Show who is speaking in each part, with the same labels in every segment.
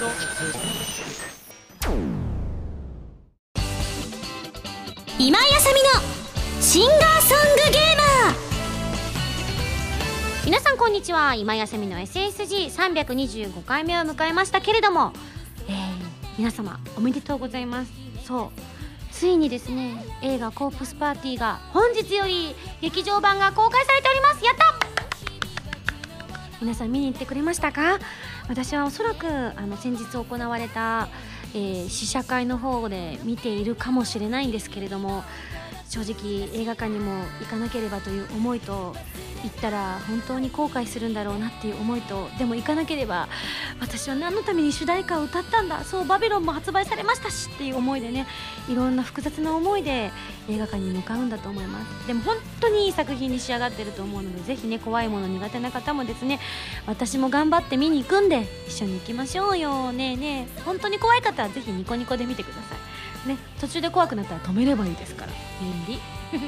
Speaker 1: 今井あさみのシンガーソングゲーマー。皆さんこんにちは。今井あさみの SSG325 回目を迎えましたけれども、えー、皆様おめでとうございます。そう。ついにですね映画「コープスパーティー」が本日より劇場版が公開されております。やった！皆さん見に行ってくれましたか？私はおそらくあの先日行われたえー、試写会の方で見ているかもしれないんですけれども正直映画館にも行かなければという思いと行ったら本当に後悔するんだろうなっていう思いとでも行かなければ私は何のために主題歌を歌ったんだそうバビロンも発売されましたしっていう思いでねいろんな複雑な思いで映画館に向かうんだと思います。でも本当にいい作品に仕上がってると思うのでぜひね怖いもの苦手な方もですね私も頑張って見に行くんで一緒に行きましょうよ。ねえねえ。本当に怖い方はぜひニコニコで見てください。ね途中で怖くなったら止めればいいですから。便利。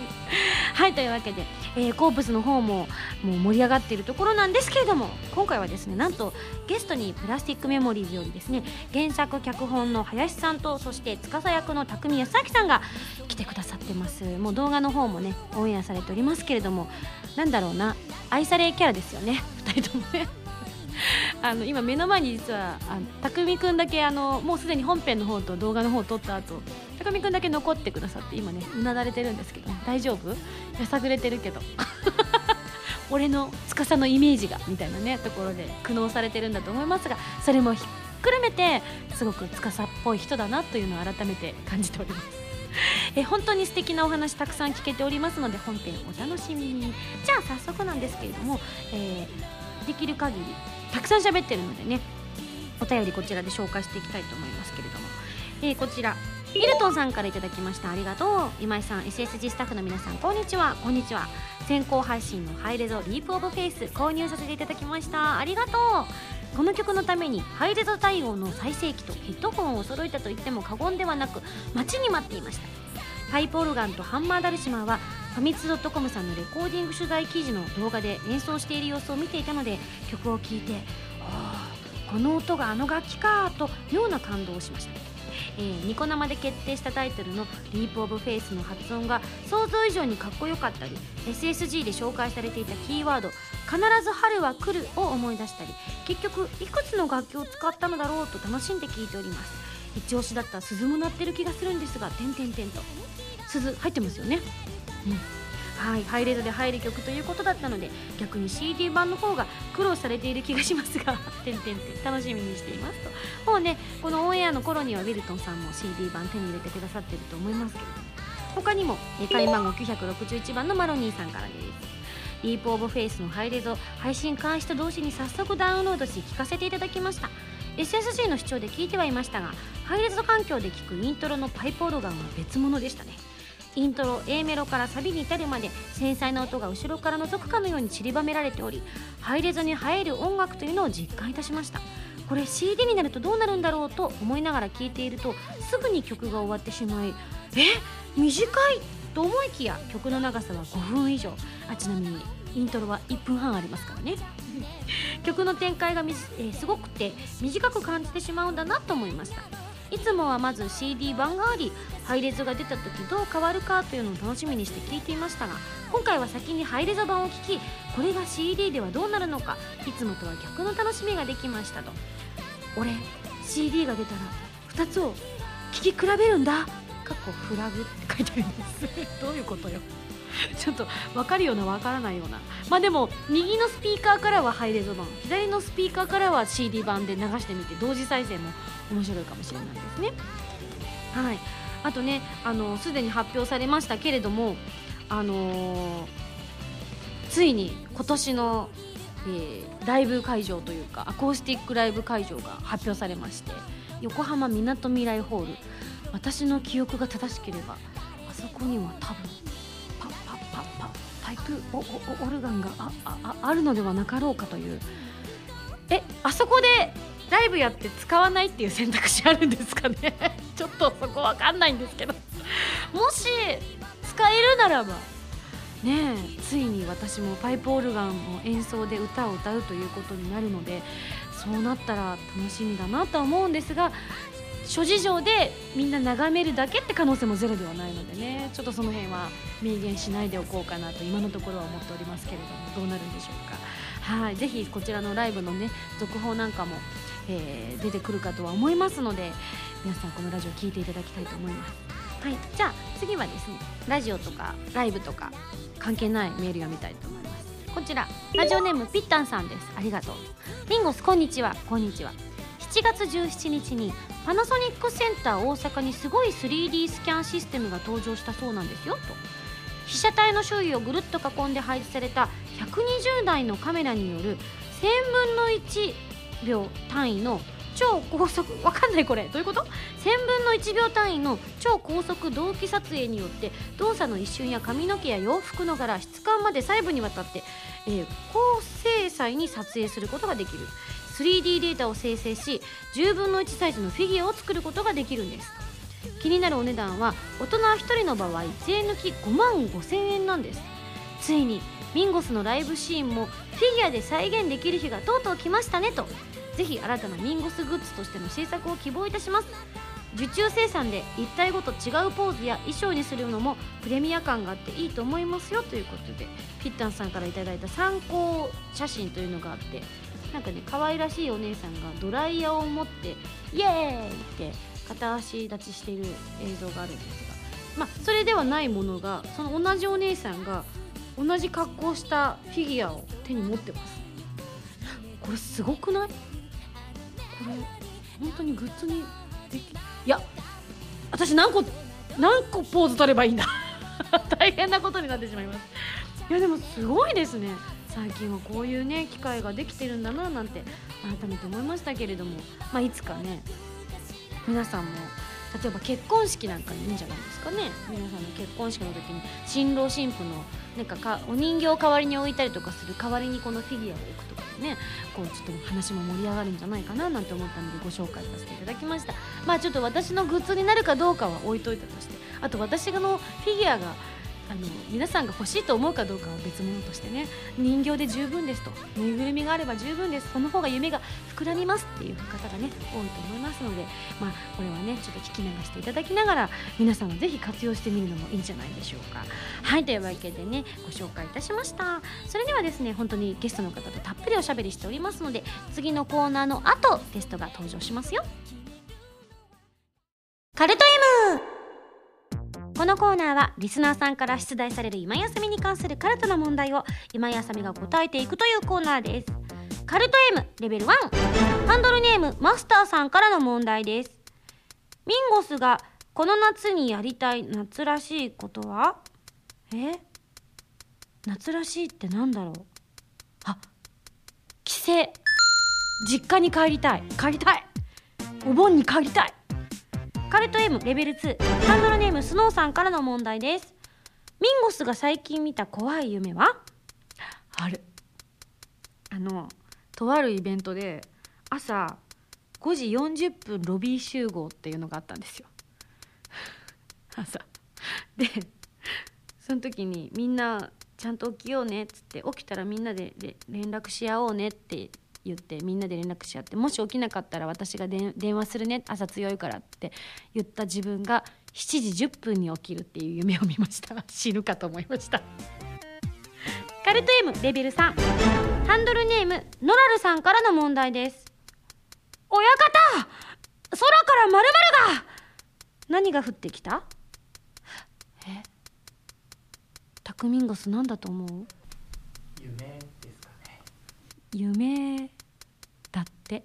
Speaker 1: はいというわけで、えー、コープスの方ももう盛り上がっているところなんですけれども今回はですねなんとゲストにプラスティックメモリーズよりですね原作脚本の林さんとそして司役の匠康明さんが来てくださってます。もう動画の方もねオンエアされておりますけれどもなんだろうな愛されキャラですよね2人ともね。あの今目の前に実はあの匠くんだけあのもうすでに本編の方と動画の方を撮った後匠くんだけ残ってくださって今ねうなだれてるんですけど、大丈夫？やさぐれてるけど。俺の司のイメージがみたいなねところで苦悩されてるんだと思いますがそれもひっくるめてすごく司っぽい人だなというのを改めて感じております。え本当に素敵なお話たくさん聞けておりますので本編お楽しみに。じゃあ早速なんですけれども、えー、できる限りたくさん喋ってるのでねお便りこちらで紹介していきたいと思いますけれども、えー、こちらミルトンさんから頂きました。ありがとう。今井さん SSG スタッフの皆さんこんにちは。こんにちは。先行配信のハイレゾ Leap of Faith 購入させていただきました。ありがとう。この曲のためにハイレゾ対応の再生機とヘッドホンを揃えたと言っても過言ではなく待ちに待っていました。パイプオルガンとハンマーダルシマーはファミツドットコムさんのレコーディング取材記事の動画で演奏している様子を見ていたので曲を聴いてああこの音があの楽器かと妙な感動をしました。えー、ニコ生で決定したタイトルの「Leap of Faith」の発音が想像以上にかっこよかったり SSG で紹介されていたキーワード「必ず春は来る」を思い出したり結局いくつの楽器を使ったのだろうと楽しんで聴いております。一押しだった鈴も鳴ってる気がするんですが点々点と。鈴入ってますよね。うん。はいハイレゾで入る曲ということだったので逆に CD 版の方が苦労されている気がしますが てんてんて楽しみにしていますと。もうねこのオンエアの頃にはミルトンさんも CD 版手に入れてくださってると思いますけれども他にも会員番号961番のマロニーさんからです。ディープオブフェイスのハイレゾ配信開始と同時に早速ダウンロードし聞かせていただきました。SSG の視聴で聞いてはいましたがハイレゾ環境で聞くイントロのパイプオルガンは別物でしたね。イントロ A メロからサビに至るまで繊細な音が後ろから覗くかのように散りばめられておりハイレゾに映える音楽というのを実感いたしました。これ CD になるとどうなるんだろうと思いながら聴いているとすぐに曲が終わってしまいえ？短いと思いきや曲の長さは5分以上。あちなみにイントロは1分半ありますからね。曲の展開がみ、えー、すごくて短く感じてしまうんだなと思いました。いつもはまず CD 版がありハイレゾが出た時どう変わるかというのを楽しみにして聞いていましたが今回は先にハイレゾ版を聞きこれが CD ではどうなるのかいつもとは逆の楽しみができましたと。俺 CD が出たら2つを聴き比べるんだ。かっこフラグって書いてあるんです。どういうことよ。ちょっと分かるような分からないような。まあでも右のスピーカーからはハイレゾ版左のスピーカーからは CD 版で流してみて同時再生も面白いかもしれないですね。はい。あとねあのすでに発表されましたけれどもあのー、ついに今年の、えー、ライブ会場というかアコースティックライブ会場が発表されまして横浜みなとみらいホール私の記憶が正しければあそこには多分パイプオルガンがあああるのではなかろうかという。えあそこでライブやって使わないっていう選択肢あるんですかね？ちょっとそこわかんないんですけど。もし使えるならば。ねついに私もパイプオルガンの演奏で歌を歌うということになるのでそうなったら楽しみだなとは思うんですが諸事情でみんな眺めるだけって可能性もゼロではないのでね。ちょっとその辺は明言しないでおこうかなと今のところは思っておりますけれどもどうなるんでしょうか。はい。ぜひこちらのライブのね続報なんかも、えー、出てくるかとは思いますので皆さんこのラジオ聴いていただきたいと思います。はい。じゃあ次はですねラジオとかライブとか関係ないメール読みたいと思います。こちらラジオネームピッタンさんです。ありがとう。リンゴスこんにちは。こんにちは。7月17日にパナソニックセンター大阪にすごい 3D スキャンシステムが登場したそうなんですよと。被写体の周囲をぐるっと囲んで配置された120台のカメラによる1000分の1秒単位の超高速わかんないこれどういうこと？1000分の1秒単位の超高速同期撮影によって動作の一瞬や髪の毛や洋服の柄質感まで細部にわたって、えー、高精細に撮影することができる。3D データを生成し10分の1サイズのフィギュアを作ることができるんです。気になるお値段は大人1人の場合税抜き5万5000円なんです。ついにミンゴスのライブシーンもフィギュアで再現できる日がとうとう来ましたねと。ぜひ新たなミンゴスグッズとしての制作を希望いたします。受注生産で一体ごと違うポーズや衣装にするのもプレミア感があっていいと思いますよということでピッタンさんから頂いた参考写真というのがあってなんかね可愛らしいお姉さんがドライヤーを持ってイエーイって片足立ちしている映像があるんですがまあそれではないものがその同じお姉さんが同じ格好したフィギュアを手に持ってます。これすごくないこれ本当にグッズにできいや私何個何個ポーズ取ればいいんだ。大変なことになってしまいます。いやでもすごいですね。最近はこういうね機会ができてるんだななんて改めて思いましたけれども、まあ、いつかね皆さんも例えば結婚式なんかにいいんじゃないですかね。皆さんの結婚式の時に新郎新婦のなんかかお人形を代わりに置いたりとかする代わりにこのフィギュアを置くとかねこうちょっと話も盛り上がるんじゃないかななんて思ったのでご紹介させていただきました。まあちょっと私のグッズになるかどうかは置いといたとしてあと私のフィギュアがあの皆さんが欲しいと思うかどうかは別物としてね人形で十分ですと。ぬいぐるみがあれば十分です。その方が夢が膨らみますっていう方がね多いと思いますのでまあこれはねちょっと聞き流していただきながら皆さんはぜひ活用してみるのもいいんじゃないでしょうか。はいというわけでねご紹介いたしました。それではですね本当にゲストの方とたっぷりおしゃべりしておりますので次のコーナーの後ゲストが登場しますよ。カルト M このコーナーはリスナーさんから出題される今休みに関するカルトの問題を今休みが答えていくというコーナーです。カルト M レベル1ハンドルネームマスターさんからの問題です。ミンゴスがこの夏にやりたい夏らしいことは？え？夏らしいってなんだろう？あ帰省。実家に帰りたい。帰りたい。お盆に帰りたい。カルト M レベル2ハンドルネームスノーさんからの問題です。ミンゴスが最近見た怖い夢は？ある。あのとあるイベントで朝5時40分ロビー集合っていうのがあったんですよ。朝。でその時にみんなちゃんと起きようねっつって起きたらみんなで連絡し合おうねって言ってみんなで連絡し合ってもし起きなかったら私が電話するね朝強いからって言った自分が7時10分に起きるっていう夢を見ました。死ぬかと思いました。カルト M レベル3ハンドルネームノラルさんからの問題です。親方空からまるが何が降ってきた？え？タクミンゴスなんだと思う？
Speaker 2: 夢。
Speaker 1: 夢だって。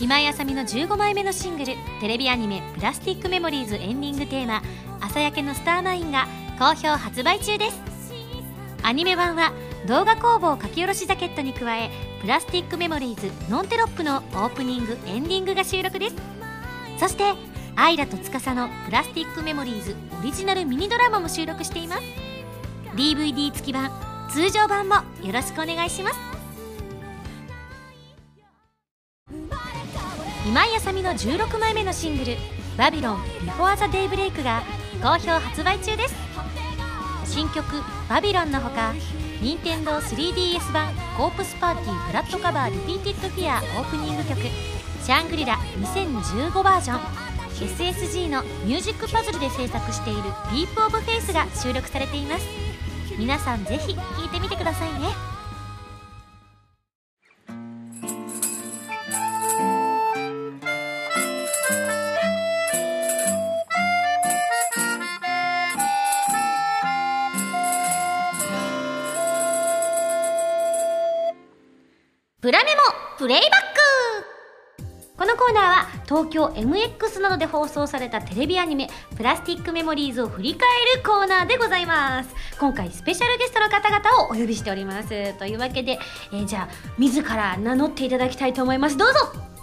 Speaker 1: 今井あさみの15枚目のシングルテレビアニメ「プラスティックメモリーズ」エンディングテーマ「朝焼けのスターマイン」が好評発売中です。アニメ版は動画工房書き下ろしジャケットに加え「プラスティックメモリーズノンテロップ」のオープニングエンディングが収録です。そしてアイラと司のプラスティックメモリーズオリジナルミニドラマも収録しています。DVD 付き版通常版もよろしくお願いします。今井あさみの16枚目のシングル「バビロンビフォーザデイブレイクが好評発売中です。新曲「バビロン」のほか任天堂 3DS 版「コープスパーティー Blood Covered Repeated Fear」オープニング曲「シャングリラ2015バージョン」SSG のミュージックパズルで制作している「ディープオブフェイスが収録されています。皆さんぜひ聴いてみてくださいね。プラメモプレイバック東京 MX などで放送されたテレビアニメ「プラスティックメモリーズ」を振り返るコーナーでございます。今回スペシャルゲストの方々をお呼びしております。というわけで、えーじゃあ自ら名乗っていただきたいと思います。どうぞ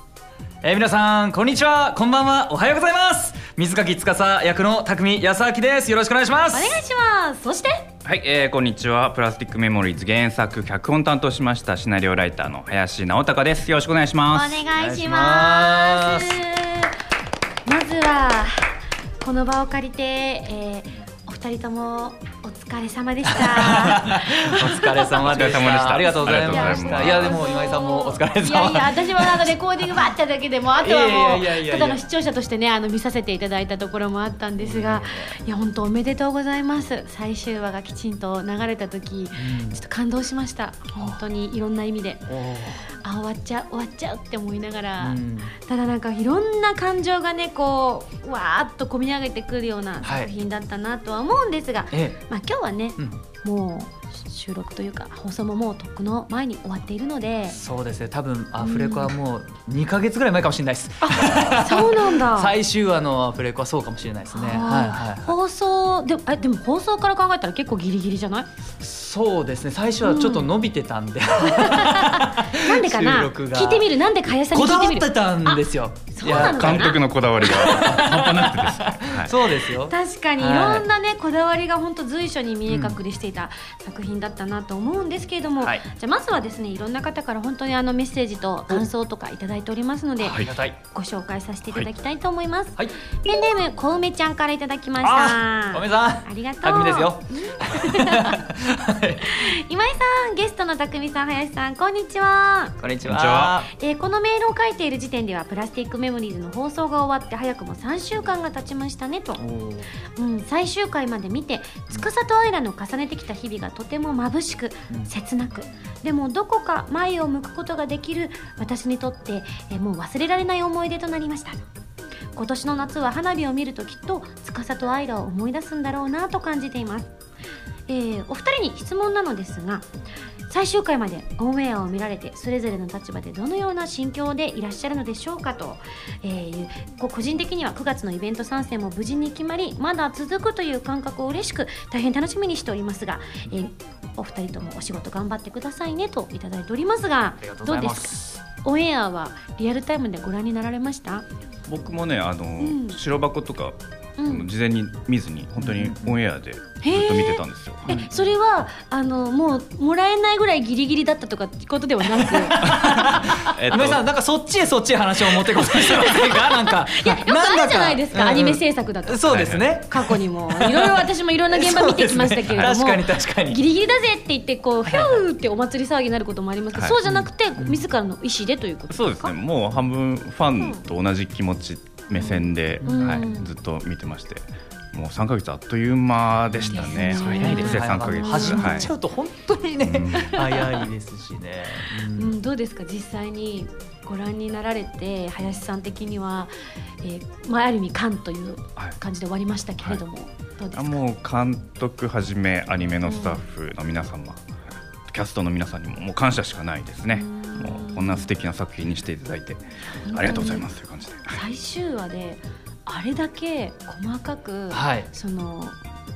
Speaker 2: えー、皆さんこんにちは。こんばんは。おはようございます。水垣司役の匠康明です。よろしくお願いします。
Speaker 1: お願いします。そして？
Speaker 3: はい、えー、こんにちは。プラスティックメモリーズ原作脚本担当しました。シナリオライターの林直隆です。よろしくお願いし
Speaker 1: お
Speaker 3: ます。
Speaker 1: 願いします。まずはこの場を借りて、えーお二人ともお疲れ様でした。
Speaker 2: お疲れ様でした。ありがとうございました。いやでも今井さんもお疲れ様。
Speaker 1: いやいや私もなんかレコーディングばっただけでもあとはもうただの視聴者としてねあの見させていただいたところもあったんですがいや本当おめでとうございます。最終話がきちんと流れた時ちょっと感動しました。本当にいろんな意味で。あ終わっちゃう終わっちゃうって思いながら、
Speaker 2: うん。
Speaker 1: ただなんかいろんな感情がねこうわーっと込み上げてくるような
Speaker 2: はい。
Speaker 1: 作品だったなとは思うんですが、
Speaker 2: え
Speaker 1: まあ今日はね
Speaker 2: え、うん。
Speaker 1: もう収録というか放送ももうとっくの前に終わっているので。
Speaker 2: そうですね。多分アフレコはもう2か月ぐらい前かもしれないです。
Speaker 1: そうなんだ。
Speaker 2: 最終話のアフレコはそうかもしれないですね。はいはいはい。
Speaker 1: 放送でえでも放送から考えたら結構ギリギリじゃない？
Speaker 2: そうですね。最初はちょっと伸びてたんで、
Speaker 1: なんでかな？聞いてみる？なんで林さんに
Speaker 2: こだわってたんですよ
Speaker 1: そうなの
Speaker 3: 監督のこだわりが。半端なくてです。ね。はい。
Speaker 2: そうですよ。
Speaker 1: 確かにい
Speaker 2: はい。
Speaker 1: ろんなね、こだわりが本当随所に見え隠れしていた作品だったなと思うんですけれども、
Speaker 2: はい。
Speaker 1: じゃあまずはですねいろんな方から本当にあのメッセージと感想とかいただいておりますので、ご紹介させていただきたいと思います、
Speaker 2: はい。
Speaker 1: ペンネームこうめちゃんからいただきまし
Speaker 2: あ
Speaker 1: た
Speaker 2: おめさん。
Speaker 1: ありがとう。
Speaker 2: 匠ですよ。
Speaker 1: 今井さんゲストの匠さん林さんこんにちは。
Speaker 2: こんにち
Speaker 3: こんにちは。
Speaker 1: えーこのメールを書いている時点ではプラスティックメモリーズの放送が終わって早くも3週間が経ちましたねと。うん、最終回まで見て司とアイラの重ねてきた日々がとても眩しく
Speaker 2: うん。
Speaker 1: 切なく。でもどこか前を向くことができる私にとって、えーもう忘れられない思い出となりました。今年の夏は花火を見るときっと司とアイラを思い出すんだろうなと感じています、えーお二人に質問なのですが最終回までオンエアを見られてそれぞれの立場でどのような心境でいらっしゃるのでしょうかと、えーこ個人的には9月のイベント参戦も無事に決まりまだ続くという感覚を嬉しく大変楽しみにしておりますが、えーお二人ともお仕事頑張ってくださいねといただいておりますがどうですか？オンエアはリアルタイムでご覧になられました？
Speaker 3: 僕もね、あの、
Speaker 1: ん。
Speaker 3: 白箱とか、事前に見ずに本当にオンエアでずっと見てたんですよ。
Speaker 1: えそれはあのもうもらえないぐらいギリギリだったとかってことではなく？
Speaker 3: えっと
Speaker 2: 今井さんなんかそっちへそっちへ話を持ってこないしてませんかなんか
Speaker 1: いやよくあるじゃないですか、アニメ制作だと。
Speaker 2: そうですね。
Speaker 1: 過去にも。いろいろ私もいろんな現場見てきましたけれども、
Speaker 2: ね確かに確かに。
Speaker 1: ギリギリだぜって言ってこうヒューってお祭り騒ぎになることもありますけど、
Speaker 3: はい。
Speaker 1: そうじゃなくて自らの意思でということですか？
Speaker 3: そうですね。もう半分ファンと同じ気持ち目線で、
Speaker 1: うん。
Speaker 3: はい、ずっと見てまして。もう3ヶ月あっという間でしたね。
Speaker 1: 早いです
Speaker 3: ね。3ヶ月。
Speaker 2: 始まっちゃ
Speaker 3: は
Speaker 2: うと本当にね、
Speaker 3: うん。
Speaker 2: 早いですしね、う
Speaker 1: うんん、どうですか？実際にご覧になられて林さん的には、えーまあ、ある意味感という
Speaker 3: はい。
Speaker 1: 感じで終わりましたけれども、どうですか？
Speaker 3: あもう監督はじめアニメのスタッフの皆様、キャストの皆さんにももう感謝しかないですね。
Speaker 1: うん
Speaker 3: もうこんな素敵な作品にしていただいてありがとうございますという感じで。
Speaker 1: 最終話であれだけ細かく、
Speaker 2: はい。
Speaker 1: その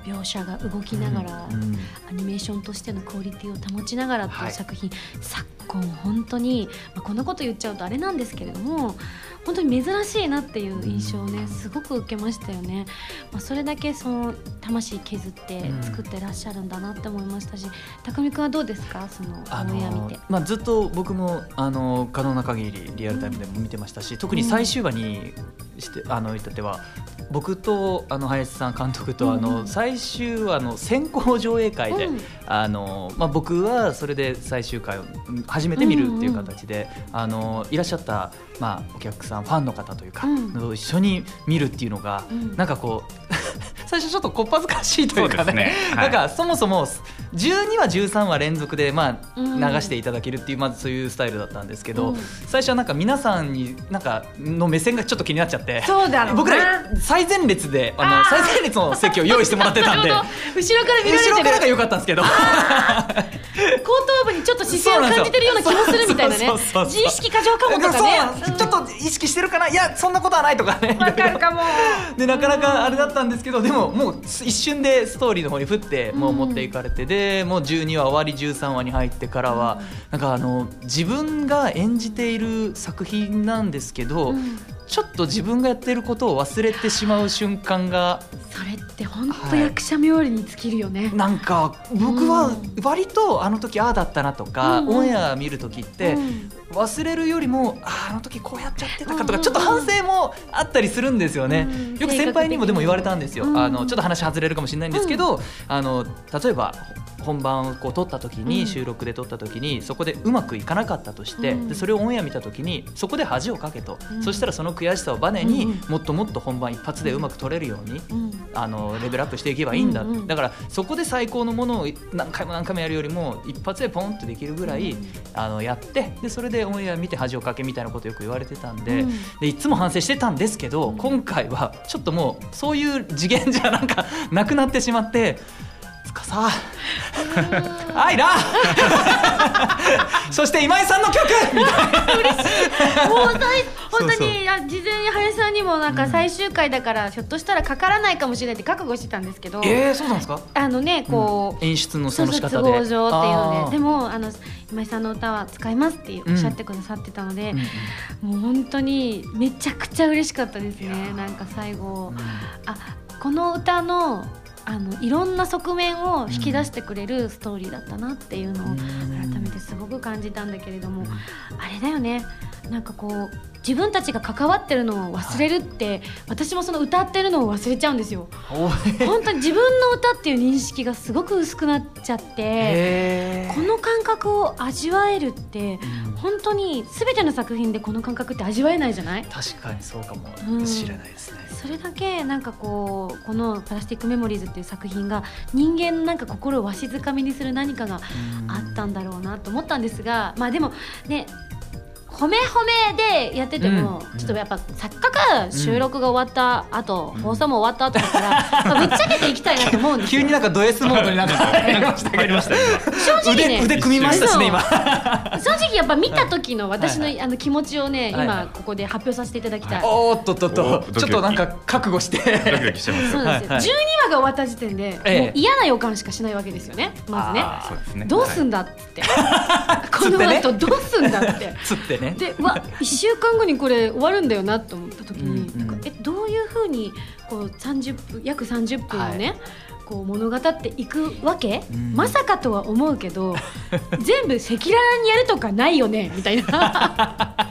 Speaker 1: 描写が動きながら、
Speaker 2: うん
Speaker 1: アニメーションとしてのクオリティを保ちながらってい
Speaker 2: はい。
Speaker 1: う作品、昨今本当に、まあ、こんなこと言っちゃうとあれなんですけれども本当に珍しいなっていう印象をねすごく受けましたよね、まあ、それだけその魂削って作ってらっしゃるんだなって思いましたし高見君はどうですか？その。
Speaker 2: まあ、ずっと僕もあの可能な限りリアルタイムでも見てましたし特に最終話にしてあの至っては僕とあの林さん監督とあの、
Speaker 1: うん。
Speaker 2: 最終話の先行上映会で、
Speaker 1: うん。
Speaker 2: あのまあ、僕はそれで最終回をうん初めて見るっていう形で、あのいらっしゃった、まあ、お客さんファンの方というか、
Speaker 1: うん。
Speaker 2: の一緒に見るっていうのが、
Speaker 1: うん。
Speaker 2: なんかこう最初ちょっとこっぱずかしいというかね。
Speaker 3: ね。はい。
Speaker 2: なんかそもそも12話13話連続で、まあ、
Speaker 1: うん。
Speaker 2: 流していただけるっていうまずそういうスタイルだったんですけど、
Speaker 1: うん。
Speaker 2: 最初はなんか皆さんになんかの目線がちょっと気になっちゃって。
Speaker 1: そうだ
Speaker 2: 僕ら最前列であの最前列の席を用意してもらってたんで。
Speaker 1: 後ろから見られてる。
Speaker 2: 後ろからが良かったんですけど。
Speaker 1: 後頭部にちょっと視線を感じてるような気もするみたいなね。自意識過剰かもとかね。
Speaker 2: そうちょっと意識してるかな？いやそんなことはないとかね。
Speaker 1: わかるかも。
Speaker 2: でなかなかあれだったんですけどでももう一瞬でストーリーの方に振ってもう
Speaker 1: うん
Speaker 2: 持っていかれて、でもう12話終わり13話に入ってからは、なんかあの自分が演じている作品なんですけど、
Speaker 1: うん
Speaker 2: ちょっと自分がやってることを忘れてしまう瞬間が
Speaker 1: それって本当
Speaker 2: はい
Speaker 1: 役者冥利に尽きるよね、
Speaker 2: なんか僕は
Speaker 1: うん。
Speaker 2: 割とあの時ああだったなとか、
Speaker 1: うんうん。
Speaker 2: オンエア見る時って、
Speaker 1: うん。
Speaker 2: 忘れるよりもあーあの時こうやっちゃってたかとか、ちょっと反省もあったりするんですよね、
Speaker 1: うん。
Speaker 2: よく先輩にもでも言われたんですよ、
Speaker 1: うん
Speaker 2: あのちょっと話外れるかもしれないんですけど、あの例えば本番をこう撮った時に、
Speaker 1: うん。
Speaker 2: 収録で撮った時にそこでうまくいかなかったとして、
Speaker 1: うん。
Speaker 2: でそれをオンエア見た時にそこで恥をかけと、
Speaker 1: うん。
Speaker 2: そしたらその悔しさをバネに、もっともっと本番一発でうまく撮れるように、
Speaker 1: うん。
Speaker 2: あのレベルアップしていけばいいんだ、だからそこで最高のものを何回も何回もやるよりも一発でポンとできるぐらい、
Speaker 1: うん。
Speaker 2: あのやってでそれでオンエア見て恥をかけみたいなことをよく言われてたんで,、
Speaker 1: うん。
Speaker 2: でいつも反省してたんですけど、
Speaker 1: うん
Speaker 2: 今回はちょっともうそういう次元じゃなんかなくなってしまって。つかさ。アイラそして今井さんの曲。みたい。な
Speaker 1: もう最本当にあ事前に林さんにもなんか最終回だから、ひょっとしたらかからないかもしれないって覚悟してたんですけど、
Speaker 2: えー、そうなんですか？
Speaker 1: あのねこう、
Speaker 2: 演出の
Speaker 1: そそう
Speaker 2: そうの仕方で
Speaker 1: 都合上っていうので。でもあの今井さんの歌は使いますっておっしゃってくださってたので、
Speaker 2: うん。
Speaker 1: もう本当にめちゃくちゃ嬉しかったですね。なんか最後。
Speaker 2: うん。
Speaker 1: あこの歌のあのいろんな側面を引き出してくれるストーリーだったなっていうのを
Speaker 2: うん
Speaker 1: 改めてすごく感じたんだけれども、あれだよね。なんかこう自分たちが関わってるのを忘れるって、私もその歌ってるのを忘れちゃうんですよ。本当に自分の歌っていう認識がすごく薄くなっちゃってこの感覚を味わえるって
Speaker 2: うん。
Speaker 1: 本当に全ての作品でこの感覚って味わえないじゃない？
Speaker 2: 確かにそうかも。
Speaker 1: うん。
Speaker 2: しれないですね、
Speaker 1: それだけなんかこうこの「プラスティック・メモリーズ」っていう作品が人間のなんか心をわしづかみにする何かがあったんだろうなと思ったんですがまあでもね褒め褒めでやってても、
Speaker 2: うん。
Speaker 1: ちょっとやっぱせっかく収録が終わった後、
Speaker 2: うん。
Speaker 1: 放送も終わった後だから、まあぶっちゃけていきたいなと思うんですよ。
Speaker 2: 急になんかド S モードになんか入りました
Speaker 1: 正直ね
Speaker 2: 腕腕組みましたしね今
Speaker 1: 正直やっぱ見た時の私の,、
Speaker 2: はい
Speaker 1: あの気持ちをね、
Speaker 2: はいはい
Speaker 1: 今ここで発表させていただきたい、
Speaker 2: おーっとっとっと
Speaker 3: おドキドキ
Speaker 2: ちょっとなんか覚悟して
Speaker 3: ドキドキしてますよ
Speaker 1: そうですよ、
Speaker 2: はいはい
Speaker 1: 12話が終わった時点で、
Speaker 2: ええ
Speaker 1: もう嫌な予感しかしないわけですよねまずね
Speaker 3: ね
Speaker 1: どうすんだって、この後どうすんだって
Speaker 2: つってね
Speaker 1: でうわ1週間後にこれ終わるんだよなと思った時に、
Speaker 2: うんうん。
Speaker 1: なんかえどういうふうにこう30分約30分をね、こう物語っていくわけ、
Speaker 2: うん。
Speaker 1: まさかとは思うけど 全部赤裸々にやるとかないよね？みたいな。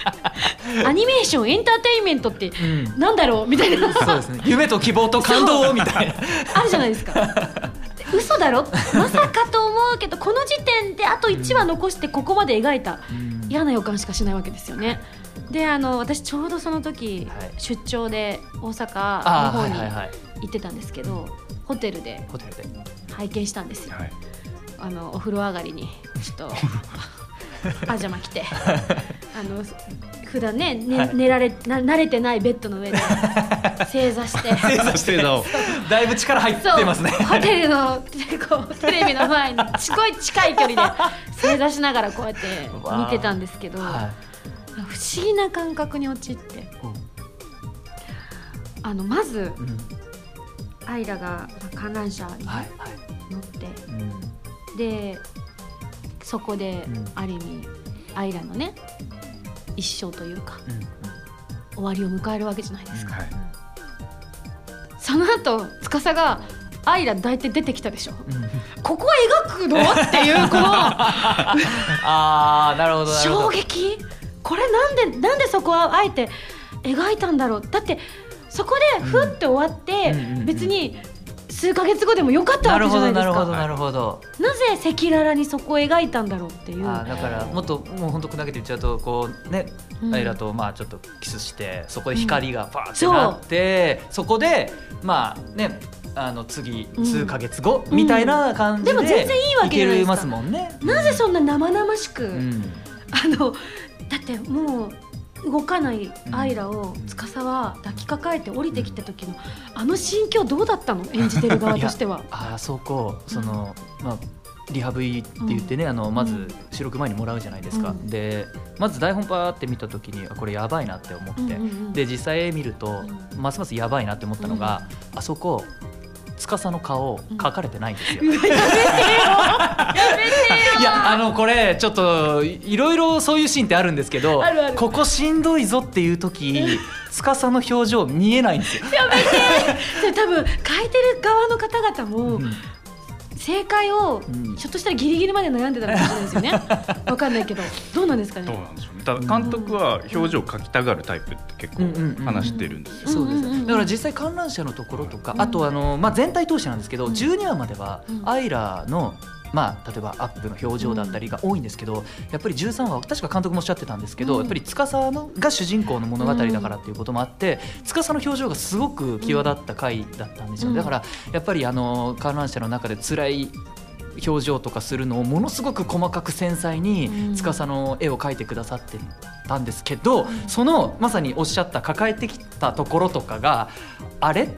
Speaker 1: アニメーションエンターテインメントって
Speaker 2: うん。
Speaker 1: なんだろう？みたいな。
Speaker 2: そうですね。夢と希望と感動みたいな。
Speaker 1: あるじゃないですか。で嘘だろ？まさかと思うけどこの時点であと1話残してここまで描いた。
Speaker 2: うん
Speaker 1: 嫌な予感しかしないわけですよね。であの私ちょうどその時、
Speaker 2: はい。
Speaker 1: 出張で大阪の方に
Speaker 2: はいはいはい。
Speaker 1: 行ってたんですけど、ホテルで
Speaker 2: ホテルで。
Speaker 1: 拝見したんですよ。
Speaker 3: はい。
Speaker 1: あのお風呂上がりにちょっと パジャマ着て。あの普段ねね、
Speaker 2: はい。
Speaker 1: 寝られな慣れてないベッドの上で 正座して。
Speaker 2: 正座して
Speaker 3: 正座を
Speaker 2: だいぶ力入ってますね。
Speaker 1: ホテルのこうテレビの前にすごい近い距離で正座しながらこうやって見てたんですけど、
Speaker 2: は
Speaker 1: 不思議な感覚に陥って。
Speaker 2: い
Speaker 1: あのまず
Speaker 2: うん。
Speaker 1: アイラがまあ観覧車に
Speaker 2: はいはい。
Speaker 1: 乗って、
Speaker 2: うん。
Speaker 1: でそこで、
Speaker 2: うん。
Speaker 1: ある意味アイラのね一生というか
Speaker 2: うん
Speaker 1: 終わりを迎えるわけじゃないですか、
Speaker 3: はい。
Speaker 1: その後司がアイラ抱いて出てきたでしょ。
Speaker 2: うん。
Speaker 1: ここ描くの？っていうこの
Speaker 2: ああなるほど
Speaker 1: 衝
Speaker 2: ど。
Speaker 1: 撃？これなんでなんでそこはあえて描いたんだろう？だってそこでふって終わって、別に数ヶ月後でもよかったわ
Speaker 2: なるほ
Speaker 1: けじゃないです
Speaker 2: どなるほど
Speaker 1: か
Speaker 2: なるほど。
Speaker 1: なぜ赤裸々にそこを描いたんだろうっていう。
Speaker 2: だからもっともう本当砕けて言っちゃうとこうね、
Speaker 1: うん。
Speaker 2: アイラとまあちょっとキスしてそこで光がバーってなって、そこでまあねあの次
Speaker 1: うん。
Speaker 2: 数ヶ月後みたいな感じで、
Speaker 1: でも全然いいわけじゃないですか。
Speaker 2: けますもんね。
Speaker 1: なぜそんな生々しく、
Speaker 2: うん。
Speaker 1: あのだってもう動かないアイラを
Speaker 2: うん
Speaker 1: 司は抱きかかえて降りてきた時のあの心境どうだったの？演じてる側としては。
Speaker 2: あーそこその、まあリハビリって言ってね、あのまず収録前にもらうじゃないですか、
Speaker 1: うん。
Speaker 2: でまず台本パーって見た時にあこれやばいなって思って、で実際見ると、
Speaker 1: う
Speaker 2: ますますやばいなって思ったのが、あそこ司の顔描かれてないんですよ。
Speaker 1: やめてよ。やめてよ。
Speaker 2: いやあのこれちょっといいろいろそういうシーンってあるんですけどここしんどいぞっていう時 司の表情見えないんですよ。
Speaker 1: やめて。多分書いてる側の方々も
Speaker 2: うん
Speaker 1: 正解を
Speaker 2: うん。
Speaker 1: ひょっとしたらギリギリまで悩んでたのかもしれないですよね。わかんないけど。どうなんですかね？
Speaker 3: どうなんでしょうね。ただ監督は表情を描きたがるタイプって結構話してるんですよ、
Speaker 2: そうです。だから実際観覧車のところとか、
Speaker 1: うん。
Speaker 2: あとあの、まあ、全体通してなんですけど、
Speaker 1: うん。
Speaker 2: 12話までは
Speaker 1: うん。
Speaker 2: アイラの、まあ、例えばアップの表情だったりが多いんですけど、やっぱり13話確か監督もおっしゃってたんですけど、
Speaker 1: うん。
Speaker 2: やっぱり司のが主人公の物語だからっていうこともあって、司の表情がすごく際立った回だったんですよ、
Speaker 1: うん。
Speaker 2: だからやっぱりあの観覧車の中で辛い表情とかするのをものすごく細かく繊細に
Speaker 1: うん。
Speaker 2: 司の絵を描いてくださってたんですけど、そのまさにおっしゃった抱えてきたところとかがあれ？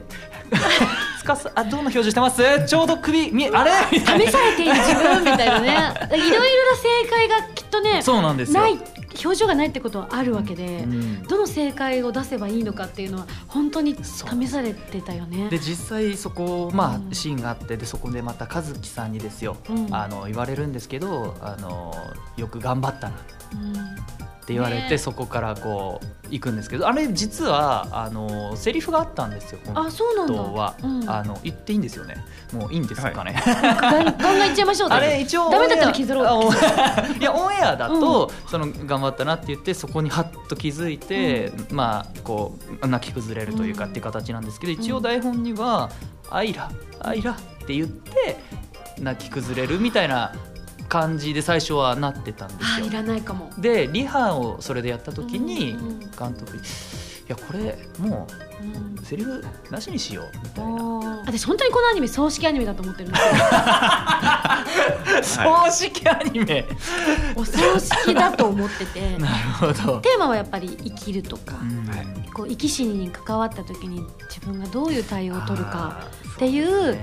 Speaker 2: 司あどんな表情してます？ちょうど首みあれ？
Speaker 1: 試されている自分みたいなね。いろいろな正解がきっとね
Speaker 2: なそうなんですよ。
Speaker 1: ない表情がないってことはあるわけで、
Speaker 2: うん。
Speaker 1: どの正解を出せばいいのかっていうのは本当に試されてたよね。
Speaker 2: で実際そこ、ま
Speaker 1: うん。
Speaker 2: あ、シーンがあってでそこでまた和樹さんにですよ、
Speaker 1: うん。
Speaker 2: あの言われるんですけどあのよく頑張ったな。っ
Speaker 1: うん
Speaker 2: て言われて、
Speaker 1: ね。
Speaker 2: そこからこう行くんですけどあれ実はあのセリフがあったんですよ
Speaker 1: あそうなんだ。
Speaker 2: 本当は、
Speaker 1: うん。
Speaker 2: あの言っていいんですよね。もういいんですかね、
Speaker 1: ガンガンガン言っちゃいましょう。
Speaker 2: あれ一応
Speaker 1: ダメだったら削ろう
Speaker 2: いやオンエアだと、その頑張ったなって言ってそこにハッと気づいて、まあこう泣き崩れるというかっていう形なんですけど、一応台本には「アイラアイラ」って言って泣き崩れるみたいな感じで最初はなってたんですよ
Speaker 1: あい。らないかも。
Speaker 2: でリハをそれでやった時に監督に「いやこれも
Speaker 1: う
Speaker 2: セリフなしにしよう」みたいな。
Speaker 1: 私本当にこのアニメ葬式アニメだと思ってるんですよ。
Speaker 2: 葬式アニメ
Speaker 1: お葬式だと思ってて。
Speaker 2: なるほど。
Speaker 1: テーマはやっぱり生きるとか、
Speaker 2: うん
Speaker 3: はい
Speaker 1: こう生き死にに関わった時に自分がどういう対応を取るかっていう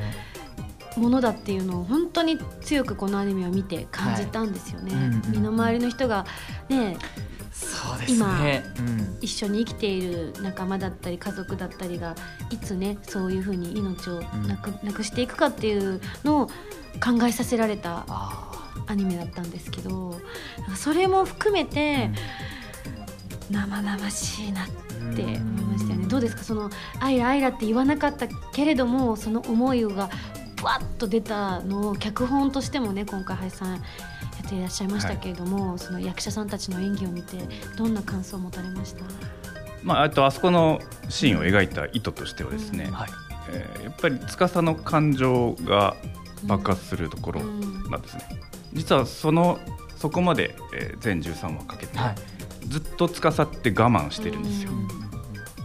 Speaker 1: ものだっていうのを本当に強くこのアニメを見て感じたんですよね。
Speaker 2: はい。うんうん
Speaker 1: 身の回りの人がね
Speaker 2: そうですね。うん。
Speaker 1: 一緒に生きている仲間だったり家族だったりがいつねそういうふうに命をなく,、なくしていくかっていうのを考えさせられた
Speaker 2: あ
Speaker 1: アニメだったんですけどそれも含め
Speaker 2: ー
Speaker 1: て生々しいなって思いましたよね。どうですか？その「アイラアイラ」って言わなかったけれどもその思いがぶわっと出たのを脚本としてもね今回林さんやっていらっしゃいましたけれども、その役者さんたちの演技を見てどんな感想を持たれました？
Speaker 3: まあ、あとあそこのシーンを描いた意図としてはですね、
Speaker 2: はい。
Speaker 3: えーやっぱり司の感情が爆発するところ
Speaker 1: うん。
Speaker 3: なんですね、実はそのそこまで、えー全13話かけて、
Speaker 2: はい。
Speaker 3: ずっと司って我慢してるんですよ、
Speaker 1: うん。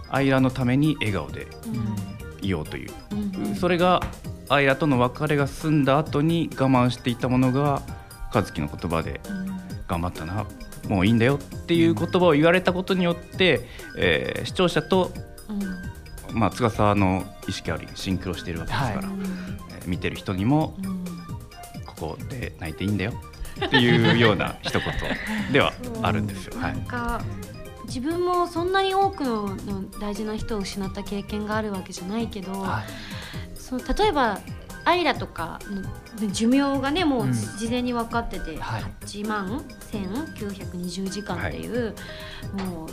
Speaker 3: アイラのために笑顔で
Speaker 1: うん。
Speaker 3: いようという、
Speaker 1: うん。
Speaker 3: それがアイラとの別れが済んだ後に我慢していたものが和樹の言葉で
Speaker 1: うん
Speaker 3: 頑張ったなもういいんだよっていう言葉を言われたことによって、えー視聴者と、
Speaker 1: うん
Speaker 3: まあ、司の意識ある意味シンクロしているわけですから、
Speaker 2: は
Speaker 3: えー見てる人にも
Speaker 1: うん
Speaker 3: ここで泣いていいんだよっていうような一言ではあるんですよ。
Speaker 1: 自分もそんなに多くのの大事な人を失った経験があるわけじゃないけど、
Speaker 2: はい。
Speaker 1: その例えばアイラとかの寿命がねも
Speaker 2: う
Speaker 1: うん。事前に分かってて、
Speaker 2: はい。
Speaker 1: 8万1920時間っていう、もう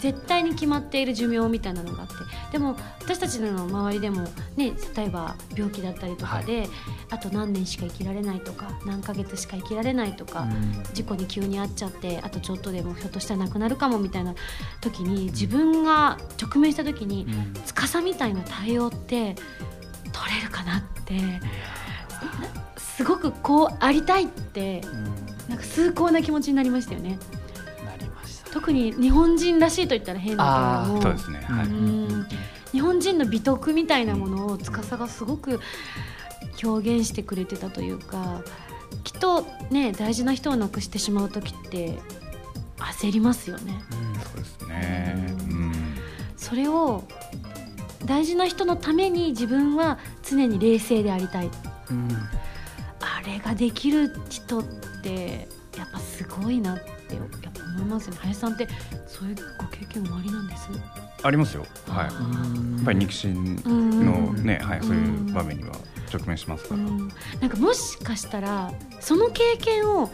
Speaker 1: 絶対に決まっている寿命みたいなのがあって。でも私たちの周りでも、ね、例えば病気だったりとかで、あと何年しか生きられないとか何ヶ月しか生きられないとか、
Speaker 2: うん。
Speaker 1: 事故に急に遭っちゃってあとちょっとでもひょっとしたら亡くなるかもみたいな時に自分が直面した時に
Speaker 2: うん。
Speaker 1: 司みたいな対応って取れるかなって。すごくこうありたいって
Speaker 2: うん。
Speaker 1: なんか崇高な気持ちになりましたよね。
Speaker 2: なりました。
Speaker 1: 特に日本人らしいと言ったら変だけれども
Speaker 3: そうですね。
Speaker 1: 日本人の美徳みたいなものを司がすごく表現してくれてたというかきっとね大事な人を亡くしてしまう時って焦りますよね。
Speaker 3: そうですね。うん。
Speaker 1: それを大事な人のために自分は常に冷静でありたい。
Speaker 2: うん。
Speaker 1: あれができる人ってやっぱすごいなってやっぱ思いますよね。林さんってそういうご経験おありなんです？
Speaker 3: ありますよ。はい。やっぱり肉親のね、はい、そういう場面には直面しますから、
Speaker 1: うん、なんかもしかしたらその経験を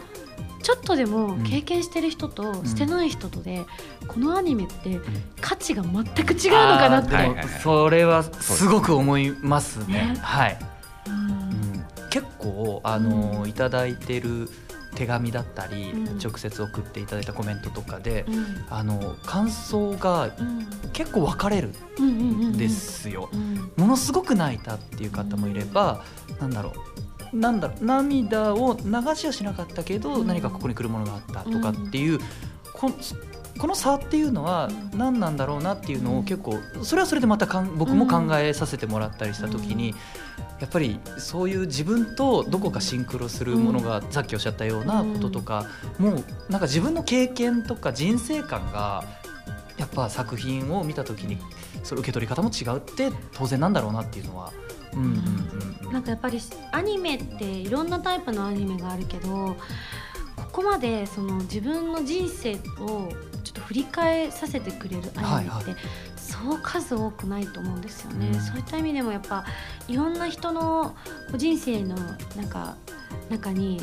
Speaker 1: ちょっとでも経験してる人と
Speaker 2: ん。
Speaker 1: してない人とで、このアニメって価値が全く違うのかなって、
Speaker 3: はいはいはい。
Speaker 2: それはすごく思いますね。
Speaker 1: ね。
Speaker 2: はい、
Speaker 1: うん。
Speaker 2: うん。結構あの、いただいてる手紙だったり、
Speaker 1: うん。
Speaker 2: 直接送っていただいたコメントとかで、
Speaker 1: うん。
Speaker 2: あの感想が
Speaker 1: うん。
Speaker 2: 結構分かれる
Speaker 1: うんうんうんうん。
Speaker 2: んですよ、
Speaker 1: うん。
Speaker 2: ものすごく泣いたっていう方もいれば、なんだろうなんだろう涙を流しはしなかったけど、
Speaker 1: うん。
Speaker 2: 何かここに来るものがあったとかっていう、ここの差っていうのは
Speaker 1: うん。
Speaker 2: 何なんだろうなっていうの
Speaker 1: うん
Speaker 2: を結構それはそれでまたかん僕も考えさせてもらったりした時に、
Speaker 1: うん。
Speaker 2: やっぱりそういう自分とどこかシンクロするものが、さっきおっしゃったようなこととか、もうなんか自分の経験とか人生観がやっぱ作品を見た時にそれ受け取り方も違うって当然なんだろうなっていうのは。うんうんうんうん。
Speaker 1: なんかやっぱりアニメっていろんなタイプのアニメがあるけどここまでその自分の人生をちょっと振り返させてくれるアニメって、そう数多くないと思うんですよね、
Speaker 2: うん。
Speaker 1: そういった意味でもやっぱいろんな人の人生のなんか中に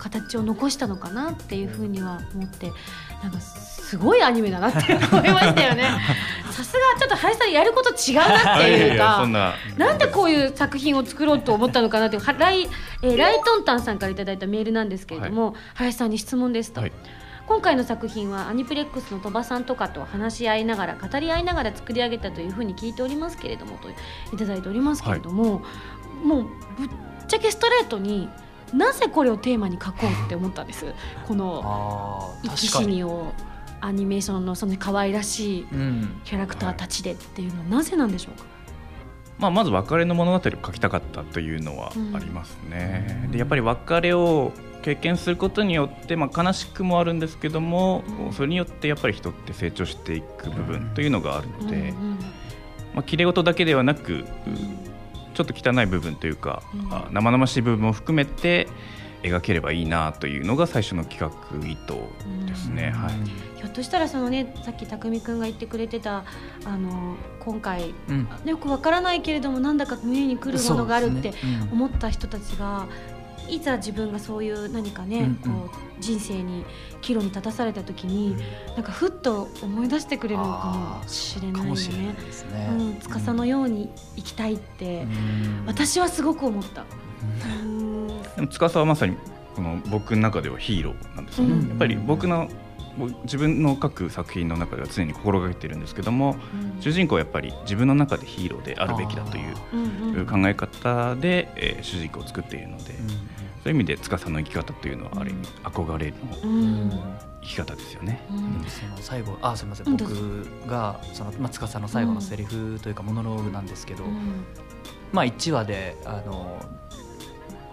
Speaker 1: 形を残したのかなっていうふうには思ってなんかすごいアニメだなって思いましたよね。さすがちょっと林さんやること違うなっていうか
Speaker 3: な
Speaker 1: なんでこういう作品を作ろうと思ったのかなっていう はライ,、えーライトンタンさんからいただいたメールなんですけれども、林さんに質問ですと、
Speaker 3: はい。
Speaker 1: 今回の作品はアニプレックスの鳥羽さんとかと話し合いながら語り合いながら作り上げたというふうに聞いておりますけれどもといただいておりますけれども、もうぶっちゃけストレートになぜこれをテーマに書こうって思ったんです？この生き死に。をアニメーションのその可愛らしい
Speaker 2: うん。
Speaker 1: キャラクターたちでっていうのはなぜなんでしょうか、
Speaker 3: まあ、まず別れの物語を書きたかったというのはありますね。でやっぱり別れを経験することによって、まあ、悲しくもあるんですけども、
Speaker 1: うん。
Speaker 3: それによってやっぱり人って成長していく部分というのがあるので、
Speaker 1: うんうん
Speaker 3: まあ綺麗事だけではなくちょっと汚い部分というか、
Speaker 1: うん。
Speaker 3: あ生々しい部分も含めて描ければいいなというのが最初の企画意図ですね。はい。
Speaker 1: ひょっとしたらそのねさっき匠くんが言ってくれてたあの今回
Speaker 2: うん。
Speaker 1: よくわからないけれどもなんだか胸にくるものがあるって思った人たちがいざ自分がそういう何かね、
Speaker 2: うんうん。
Speaker 1: こう人生に岐路に立たされた時に、なんかふっと思い出してくれるのかもしれないよね。
Speaker 2: ですね。
Speaker 1: うん、司のように生きたいって、
Speaker 2: うん。
Speaker 1: 私はすごく思った。
Speaker 2: うん。
Speaker 1: うん
Speaker 3: でも司はまさにこの僕の中ではヒーローなんですよね、
Speaker 1: うん。
Speaker 3: やっぱり僕の僕自分の書く作品の中では常に心がけてるんですけども主人公はやっぱり自分の中でヒーローであるべきだという
Speaker 1: うんうん
Speaker 3: 考え方で、えー主人公を作っているので、そういう意味で司の生き方というのはある意味憧れの
Speaker 1: うん
Speaker 3: 生き方ですよね。
Speaker 1: うん。
Speaker 2: その最後あすみません、
Speaker 1: うん
Speaker 2: 僕がそのまあ司の最後のセリフというかモノローグなんですけど、
Speaker 1: うん。
Speaker 2: まあ1話であの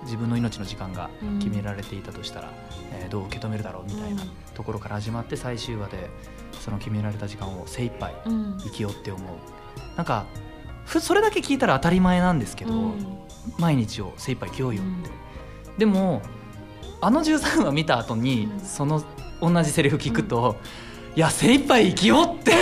Speaker 2: 自分の命の時間が
Speaker 1: うん。
Speaker 2: 決められていたとしたら、えーどう受け止めるだろうみたいな
Speaker 1: うん。
Speaker 2: ところから始まって最終話でその決められた時間を精一杯
Speaker 1: うん。
Speaker 2: 生きようって思う。なんかふそれだけ聞いたら当たり前なんですけど、
Speaker 1: うん。
Speaker 2: 毎日を精一杯生きようよって、でもあの13話見た後に、
Speaker 1: うん。
Speaker 2: その同じセリフ聞くと、いや精一杯生きようって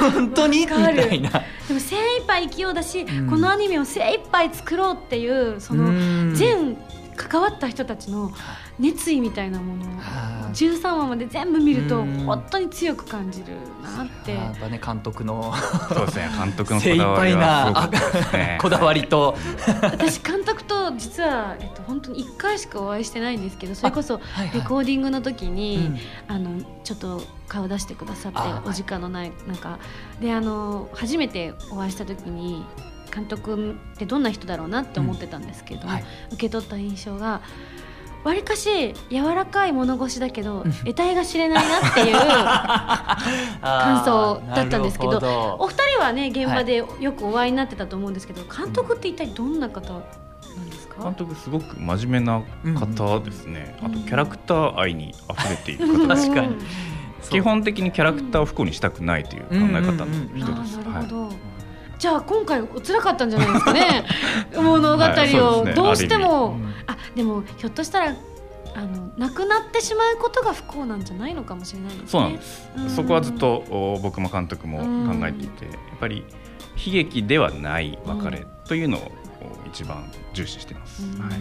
Speaker 2: 本当に？みたいな。
Speaker 1: でも精一杯生きようだし、
Speaker 2: うん。
Speaker 1: このアニメを精一杯作ろうっていうその
Speaker 2: うん。
Speaker 1: 全書関わった人たちの熱意みたいなものを
Speaker 2: はあ
Speaker 1: 13話まで全部見ると
Speaker 2: うん。
Speaker 1: 本当に強く感じるなって。
Speaker 2: やっぱね監督の。
Speaker 3: そうですね監督のこ
Speaker 2: 精一
Speaker 3: だわり
Speaker 2: 杯な
Speaker 3: は
Speaker 2: こだわりと。
Speaker 1: 私監督と実は、えっと、本当に1回しかお会いしてないんですけどそれこそ
Speaker 2: はいはい。
Speaker 1: レコーディングの時に、
Speaker 2: うん。
Speaker 1: あのちょっと顔出してくださって
Speaker 2: あはい。
Speaker 1: お時間のないなんかであの初めてお会いした時に監督ってどんな人だろうなって思ってたんですけど、
Speaker 2: はい。
Speaker 1: 受け取った印象がわりかし柔らかい物腰だけど
Speaker 2: うん。
Speaker 1: 得体が知れないなっていう 感想だったんですけどお二人はね現場でよくお会いになってたと思うんですけど監督って一体どんな方なんですか、
Speaker 3: 監督すごく真面目な方ですね、
Speaker 1: うん。
Speaker 3: あとキャラクター愛に溢れている方
Speaker 2: 確かに。
Speaker 3: 基本的にキャラクターを不幸にしたくないという考え方の人
Speaker 1: あ
Speaker 3: です。
Speaker 1: ーなるほど、
Speaker 3: はい
Speaker 1: じゃあ今回お辛かったんじゃないですかね。物語を。
Speaker 3: ね。
Speaker 1: どうして
Speaker 2: う
Speaker 1: も、
Speaker 2: ん。
Speaker 1: あでもひょっとしたらあの亡くなってしまうことが不幸なんじゃないのかもしれないですね。
Speaker 3: そうなんです、
Speaker 1: うん。
Speaker 3: そこはずっとお僕も監督も考えていて、やっぱり悲劇ではない別れというのをお一番重視しています。
Speaker 1: うん。
Speaker 3: はい。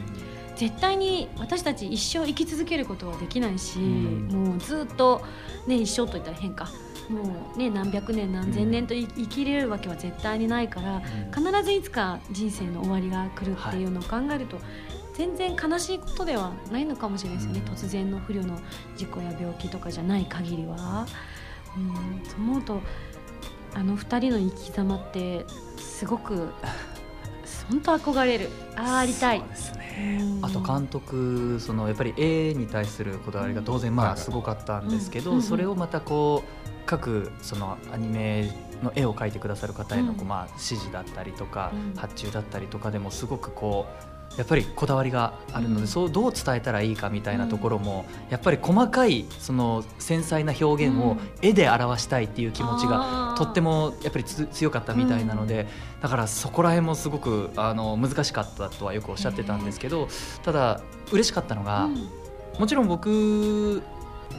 Speaker 1: 絶対に私たち一生生き続けることはできないし、
Speaker 2: うん。
Speaker 1: もうずっと、ね、一生といったら変かもう、ね、何百年何千年とい生きれるわけは絶対にないから必ずいつか人生の終わりが来るっていうのを考えると、全然悲しいことではないのかもしれないですよね、
Speaker 2: うん。
Speaker 1: 突然の不慮の事故や病気とかじゃない限りは。うん、そう思うとあの二人の生き様ってすごく本当憧れる。ああありたい。
Speaker 2: ね。
Speaker 1: うん。
Speaker 2: あと監督そのやっぱり絵に対するこだわりが当然まあすごかったんですけど、
Speaker 1: うん。
Speaker 2: それをまたこう各そのアニメの絵を描いてくださる方へのこう
Speaker 1: うん
Speaker 2: まあ指示だったりとか、
Speaker 1: うん。
Speaker 2: 発注だったりとかでもすごくこうやっぱりこだわりがあるので、
Speaker 1: うん。
Speaker 2: そうどう伝えたらいいかみたいなところも、やっぱり細かいその繊細な表現を
Speaker 1: うん
Speaker 2: 絵で表したいっていう気持ちが
Speaker 1: が
Speaker 2: とってもやっぱりつ強かったみたいなので、だからそこら辺もすごくあの難しかったとはよくおっしゃってたんですけどただ嬉しかったのが、もちろん僕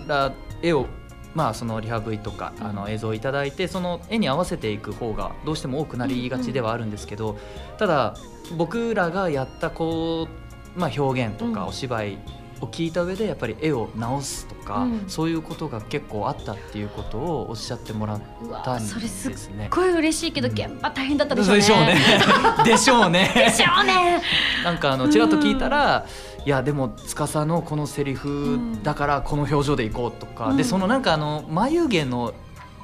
Speaker 2: ら絵をまあそのリハ V とか
Speaker 1: うん
Speaker 2: あの映像をいただいてその絵に合わせていく方がどうしても多くなりがちではあるんですけどただ僕らがやったこう、まあ、表現と
Speaker 1: うん
Speaker 2: かお芝居を聞いた上でやっぱり絵を直すとか、
Speaker 1: うん
Speaker 2: そういうことが結構あったっていうことをおっしゃってもらったん
Speaker 1: それすっ
Speaker 2: ですね。
Speaker 1: ごい嬉しいけど
Speaker 2: うん
Speaker 1: 現場大変だったでしょうね。
Speaker 2: でしょうね。でしょうね。
Speaker 1: でしょうね。
Speaker 2: なんかあのちらっと聞いたら、いやでも司のこのセリフだからこの表情でいこうとか、
Speaker 1: うん。
Speaker 2: でそのなんかあの眉毛の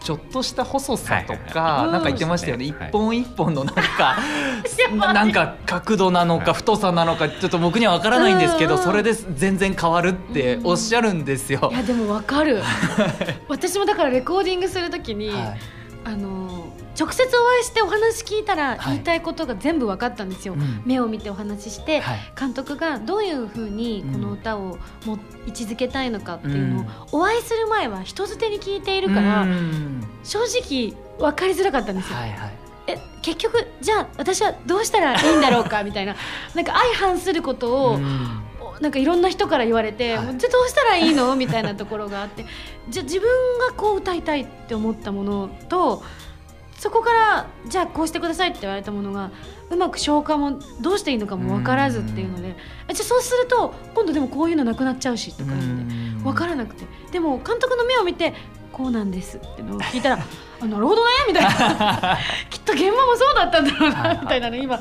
Speaker 2: ちょっとした細さとか、
Speaker 1: はい
Speaker 2: なんか言ってましたよね、
Speaker 3: はい
Speaker 2: 一本一本のなんか、なんか角度なのか
Speaker 3: はい。
Speaker 2: 太さなのかちょっと僕には分からないんですけど、
Speaker 1: うん。
Speaker 2: それで全然変わるっておっしゃるんですよ。
Speaker 1: いやでもわかる。私もだからレコーディングするときに、
Speaker 2: はい
Speaker 1: あの直接お会いしてお話聞いたら
Speaker 2: はい。
Speaker 1: 言いたいことが全部分かったんですよ。
Speaker 2: うん。
Speaker 1: 目を見てお話しして、
Speaker 2: はい。
Speaker 1: 監督がどういうふうにこの歌をも位置づけたいのかっていうのを、
Speaker 2: うん。
Speaker 1: お会いする前は人づてに聞いているから、
Speaker 2: うん。
Speaker 1: 正直分かりづらかったんですよ。
Speaker 2: はいはい。
Speaker 1: え結局じゃあ私はどうしたらいいんだろうかみたいな。なんか相反することを、
Speaker 2: うん
Speaker 1: なんかいろんな人から言われて、
Speaker 2: はい。
Speaker 1: もうじゃあどうしたらいいの？みたいなところがあってじゃあ自分がこう歌いたいって思ったものとそこからじゃあこうしてくださいって言われたものがうまく消化もどうしていいのかも分からずっていうのでえじゃあそうすると今度でもこういうのなくなっちゃうしとかいうので
Speaker 2: うん。
Speaker 1: 分からなくて。でも監督の目を見てこうなんですってのを聞いたらあなるほどねみたいな。きっと現場もそうだったんだろうないみたいなね今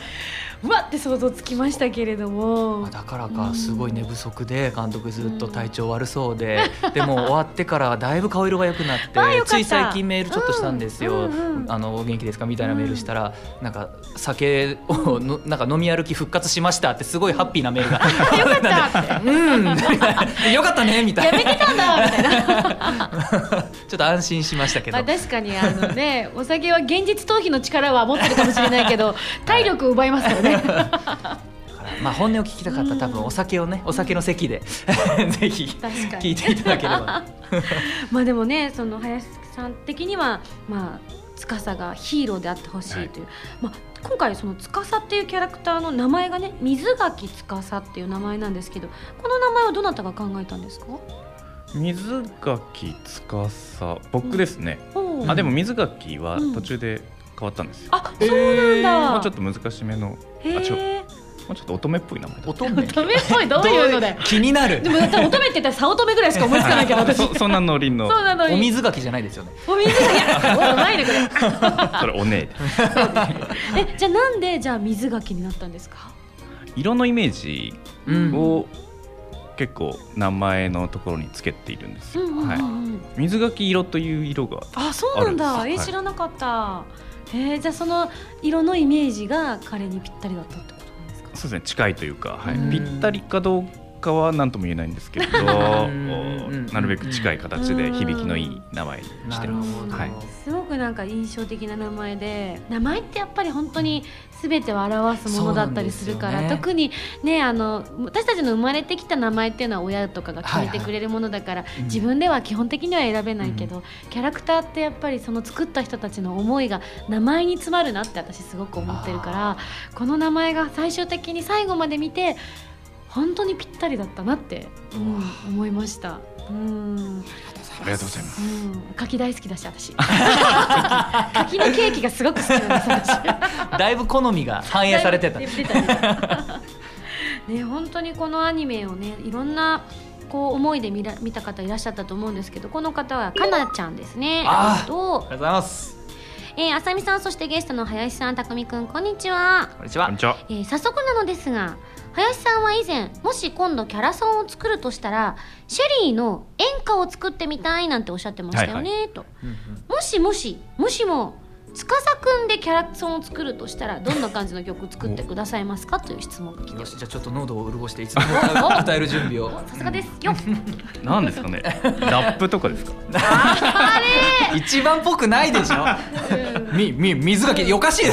Speaker 1: うわって想像つきましたけれども。
Speaker 2: まあだからかすごい寝不足で監督ずっと体調悪そうで、でも終わってからだいぶ顔色が良くなってつい最近メールちょっとしたんですよ「
Speaker 1: うんうんうん。
Speaker 2: あのお元気ですか?」みたいなメールしたら、なんか酒をのなんか飲み歩き復活しましたってすごいハッピーなメールが。
Speaker 1: よかった
Speaker 2: うん。よかった ねみたいな。
Speaker 1: やめてたんだみたいな。
Speaker 2: ちょっと安心しましたけど。
Speaker 1: まあ確かにあのねお酒は現実逃避の力は持ってるかもしれないけど体力を奪いますからね、
Speaker 2: まあ本音を聞きたかったら多分お酒をねお酒の席で ぜひ
Speaker 1: 確かに。
Speaker 2: 聞いていただければ。
Speaker 1: まあでもねその林さん的にはまあ司がヒーローであってほしいという、まあ、今回その司っていうキャラクターの名前がね水垣司っていう名前なんですけどこの名前はどなたが考えたんですか？
Speaker 3: 水垣司僕ですね、
Speaker 1: ほう
Speaker 3: あでも水垣は
Speaker 1: うん。
Speaker 3: 途中で変わったんですよ、
Speaker 1: あそうなんだ、
Speaker 3: もうちょっと難しめの
Speaker 1: へ
Speaker 3: あ違
Speaker 1: え
Speaker 3: まあちょっと乙女っぽい名前だ
Speaker 2: 乙女
Speaker 1: 乙女っぽいどういうのだよ
Speaker 2: 気になる？
Speaker 1: でもだって乙女って言ったら早乙女ぐらいしか思いつかないけど私。
Speaker 3: そ そんなノリの。
Speaker 1: そうなのに
Speaker 2: お水垣じゃないですよね。
Speaker 1: お水がいやうまいねこれ。
Speaker 3: それお姉。
Speaker 1: えじゃあなんでじゃあ水垣になったんですか？
Speaker 3: 色のイメージ
Speaker 2: うん。
Speaker 3: を結構名前のところにつけているんですよ、い、水垣色という色が
Speaker 1: あそうなんだ。え知らなかったえー、じゃあその色のイメージが彼にぴったりだったってことなんですか？
Speaker 3: そうですね近いというか、はい。
Speaker 2: うん。
Speaker 3: ぴったりかどうかは何とも言えないんですけれど
Speaker 2: ん
Speaker 3: なるべく近い形で響きのいい名前にして。ますはい。
Speaker 1: すごくなんか印象的な名前で名前ってやっぱり本当に全てを表すものだったりするから、
Speaker 2: ね。
Speaker 1: 特にねあの私たちの生まれてきた名前っていうのは親とかが決めてくれるものだから、
Speaker 2: うん。
Speaker 1: 自分では基本的には選べないけど、キャラクターってやっぱりその作った人たちの思いが名前に詰まるなって私すごく思ってるからこの名前が最終的に最後まで見て本当にぴったりだったなって、うん。思いました。うん。
Speaker 3: ありがとうございます。
Speaker 1: うん、柿大好きだし私。柿のケーキがすごく好きなんです私。
Speaker 2: だいぶ好みが反映されてた。
Speaker 1: ね本当にこのアニメをねいろんなこう思いで見ら見た方いらっしゃったと思うんですけどこの方はかなちゃんですね。
Speaker 2: あー。
Speaker 1: と
Speaker 2: ありがとうございます。
Speaker 1: えー、あさみさんそしてゲストの林さんたくみくんこんにちは。
Speaker 2: こんにちは。
Speaker 3: こんにちは。
Speaker 1: えー早速なのですが林さんは以前もし今度キャラソンを作るとしたらシェリーの演歌を作ってみたいなんておっしゃってましたよね、と
Speaker 2: うんうん
Speaker 1: もしもしもしも司くんでキャラソンを作るとしたらどんな感じの曲作ってくださいますかという質問。が来て
Speaker 2: よ
Speaker 1: ます
Speaker 2: しじゃあちょっと喉を潤していつでも。歌歌える準備を
Speaker 1: さすがです。よ
Speaker 3: 何ですかね。ラップとかですか？
Speaker 2: 一番っぽくないでしょ。みみ水かけおかしい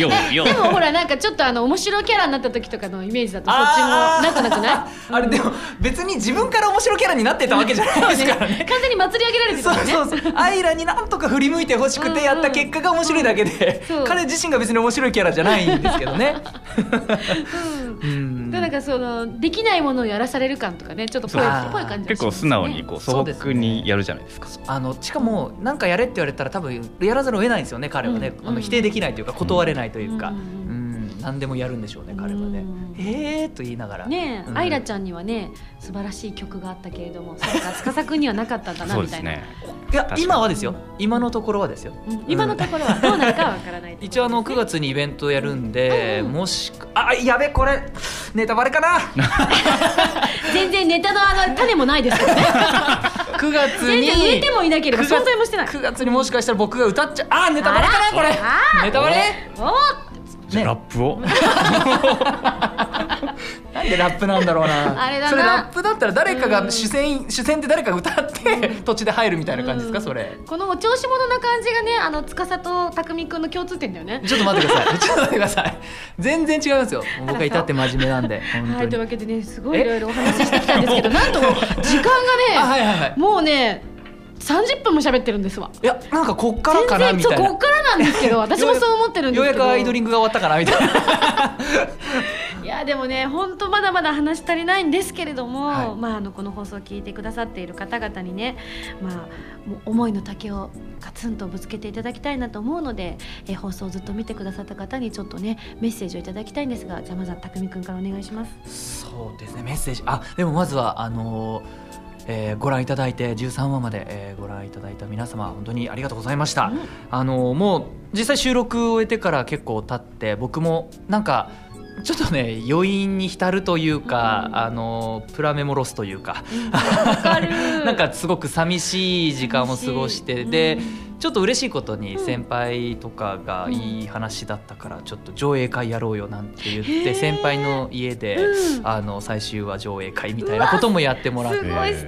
Speaker 3: よよ。
Speaker 1: でもほらなんかちょっとあの面白いキャラになった時とかのイメージだとそっちもなんとなくない？
Speaker 2: あれでも別に自分から面白キャラになってたわけじゃないですからね。
Speaker 1: 完全に祭り上げられてたね。
Speaker 2: そうそう。アイラになんとか振り向いてほしくてやった結果が面白いだけで、
Speaker 1: そう。
Speaker 2: 彼自身が別に面白いキャラじゃないんですけどね。
Speaker 1: うん。なんかそのできないものをやらされる感とかねちょっとぽいぽい感じね。
Speaker 3: 結構素直にこう素朴にやるじゃないですか。
Speaker 2: あのしかも何かやれって言われたら多分やらざるを得ないんですよね彼はね、
Speaker 1: うん。
Speaker 2: あの否定できないというか断れないというか、
Speaker 1: う
Speaker 2: うんん何でもやるんでしょうね彼はね、
Speaker 1: うん。
Speaker 2: えーと言いながら。
Speaker 1: ねえ、
Speaker 2: うん。
Speaker 1: アイラちゃんにはね素晴らしい曲があったけれどもそうか司くんにはなかったんだなみたいな、
Speaker 3: そうですね
Speaker 2: いや今はですよ。今のところはですよ。
Speaker 1: うん。今のところはどうなるかわからない
Speaker 2: 一応あの9月にイベントやるんで、
Speaker 1: うん
Speaker 2: もしかあやべこれネタバレかな？
Speaker 1: 全然ネタのあの種もないですけどね。
Speaker 2: 9月
Speaker 1: 全
Speaker 2: に
Speaker 1: 然入れてもいなければ
Speaker 2: 9月
Speaker 1: 存在もしてない。
Speaker 2: 9月にもしかしたら僕が歌っちゃう。あネタバレかなこれ。ネタバレ？
Speaker 1: お
Speaker 3: じゃあラップを？
Speaker 2: なんでラップなんだろうな。
Speaker 1: あれだな。
Speaker 2: それラップだったら誰か
Speaker 1: うん。
Speaker 2: が主戦主戦で誰かが歌って土地で入るみたいな感じですか？
Speaker 1: うん。
Speaker 2: それ。
Speaker 1: このお調子者な感じがねあの司と匠くんの共通点だよね。
Speaker 2: ちょっと待ってください。ちょっと待ってください。全然違いますよ。僕は至って真面目なんで本
Speaker 1: はいというわけでねすごいいろいろお話ししてきたんですけど なんと時間
Speaker 2: あ
Speaker 1: がね
Speaker 2: はいはいはい。
Speaker 1: もうね30分も喋ってるんですわ。
Speaker 2: いやなんかこっからかなみたいな。
Speaker 1: こっからなんですけど 私もそう思ってるんですけど。
Speaker 2: ようやくアイドリングが終わったかなみたいな。い
Speaker 1: やでもね本当まだまだ話足りないんですけれども、
Speaker 2: はい。
Speaker 1: まあ、あのこの放送を聞いてくださっている方々にね、まあ、思いの丈をガツンとぶつけていただきたいなと思うので、え放送をずっと見てくださった方にちょっとねメッセージをいただきたいんですがじゃあまずは匠くんからお願いします。
Speaker 2: そうですねメッセージ。あでもまずはあのーえーご覧いただいて13話まで、えーご覧いただいた皆様本当にありがとうございました、
Speaker 1: うん。
Speaker 2: あのーもう実際収録を終えてから結構経って僕もなんかちょっとね余韻に浸るというか、
Speaker 1: うん。
Speaker 2: あのープラメモロスというか。
Speaker 1: わかる。
Speaker 2: なんかすごく寂しい時間を過ごしてで、
Speaker 1: うん
Speaker 2: ちょっと嬉しいことに
Speaker 1: うん
Speaker 2: 先輩とかがいい話だったからちょっと上映会やろうよなんて言って先輩の家で
Speaker 1: うん。
Speaker 2: あの最終話上映会みたいなこともやってもらっ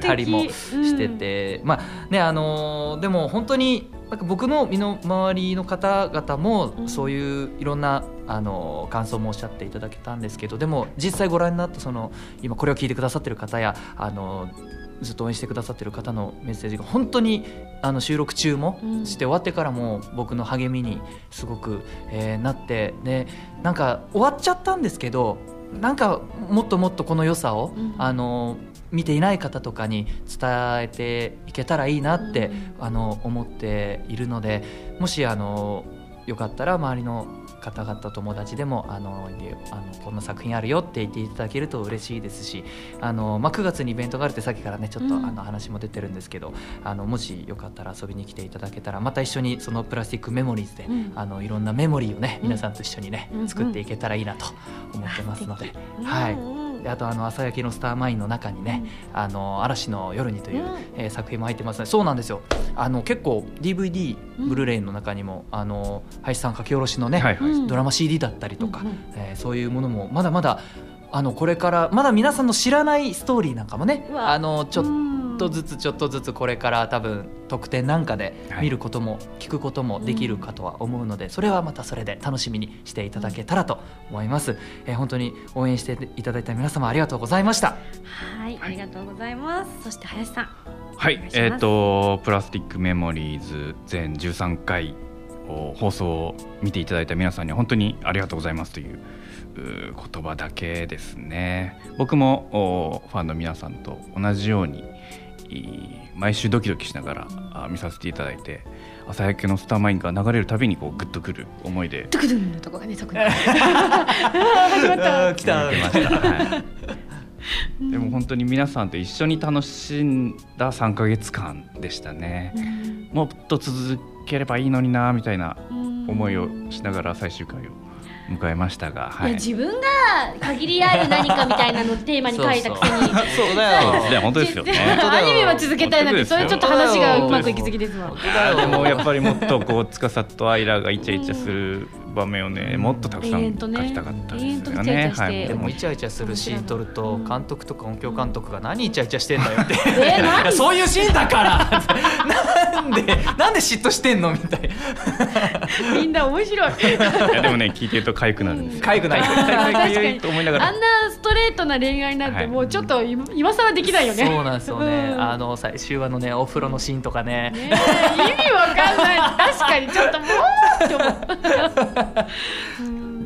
Speaker 2: たりもしてて、まあねあのーでも本当になんか僕の身の回りの方々も
Speaker 1: うん。
Speaker 2: そういういろんな、あのー感想もおっしゃっていただけたんですけどでも実際ご覧になったその今これを聞いてくださってる方やあのーずっと応援してくださってる方のメッセージが本当にあの収録中も
Speaker 1: うん
Speaker 2: して終わってからも僕の励みにすごく、えーなってでなんか終わっちゃったんですけどなんかもっともっとこの良さを、
Speaker 1: うん。
Speaker 2: あの見ていない方とかに伝えていけたらいいなって、
Speaker 1: うん。
Speaker 2: あの思っているのでもしあのよかったら周りの方々友達でもあのであのこんな作品あるよって言っていただけると嬉しいですしあの、まあ、9月にイベントがあるってさっきからねちょっと、
Speaker 1: うん
Speaker 2: あの話も出てるんですけどあのもしよかったら遊びに来ていただけたらまた一緒にそのプラスティックメモリーズで、
Speaker 1: うん。
Speaker 2: あのいろんなメモリーをね
Speaker 1: うん。
Speaker 2: 皆さんと一緒にね、
Speaker 1: うん
Speaker 2: 作っていけたらいいなと思ってますので。
Speaker 1: うん
Speaker 2: はいあとあの朝焼けのスターマインの中にね、あの嵐の夜にという、
Speaker 1: うん。
Speaker 2: えー作品も入ってますね。そうなんですよ。あの結構 DVD、
Speaker 1: うん
Speaker 2: ブルーレイの中にもあの林さん書き下ろしのね、
Speaker 3: はいはい。
Speaker 1: うん
Speaker 2: ドラマ CD だったりとか、
Speaker 1: うんうん。
Speaker 2: えーそういうものもまだまだあのこれからまだ皆さんの知らないストーリーなんかもねあのちょっ
Speaker 1: うん
Speaker 2: とずつちょっとずつこれから多分特典なんかで
Speaker 3: はい。
Speaker 2: 見ることも聞くこともできるかとは思うのでそれはまたそれで楽しみにしていただけたらと思います、えー本当に応援していただいた皆様ありがとうございました。
Speaker 1: はいありがとうございます。そして林さん。
Speaker 3: はいえっ、とプラスティックメモリーズ全13回を放送を見ていただいた皆さんには本当にありがとうございますという言葉だけですね。僕もおファンの皆さんと同じように毎週ドキドキしながらあ見させていただいて朝焼けのスターマインが流れるたびにこうグッとくる思いで
Speaker 1: ドゥクドゥンのとこがねそこに。始まった。
Speaker 2: 来
Speaker 3: ました、はい、でも本当に皆さんと一緒に楽しんだ3ヶ月間でしたね。もっと続ければいいのになみたいな思いをしながら最終回を迎えましたが、はい。い、
Speaker 1: や自分が限りある何かみたいなのをテーマに書いたくせに。
Speaker 2: そうだ
Speaker 3: そう。ですね本当ですよ。ね
Speaker 1: アニメは続けたいなんてそれちょっと話がうまくいきすぎですわ
Speaker 3: でもやっぱりもっとこう司とアイラがイチャイチャする場面をねもっとたくさん描きたかったですよ
Speaker 1: 永遠とイチャイチ
Speaker 3: ねはい。
Speaker 2: でもイチャイチャするシーン撮ると
Speaker 1: うん。
Speaker 2: 監督とか音響監督が何イチャイチャしてんだよって。
Speaker 1: え何
Speaker 2: いやそういうシーンだから。なんでなんで嫉妬してんのみたい。な
Speaker 1: みんな面白い。
Speaker 3: いやでもね聞いてると痒くなるんですよ。
Speaker 2: 痒くな
Speaker 3: い 痒いと思いながら。
Speaker 1: あんなストレートな恋愛なんて
Speaker 3: はい。
Speaker 1: もうちょっと今今更できないよね。
Speaker 2: そうなんですよね、
Speaker 1: うん。
Speaker 2: あの最終話のねお風呂のシーンとかね。
Speaker 1: ねえ意味わかんない。確かにちょっともうって思ううん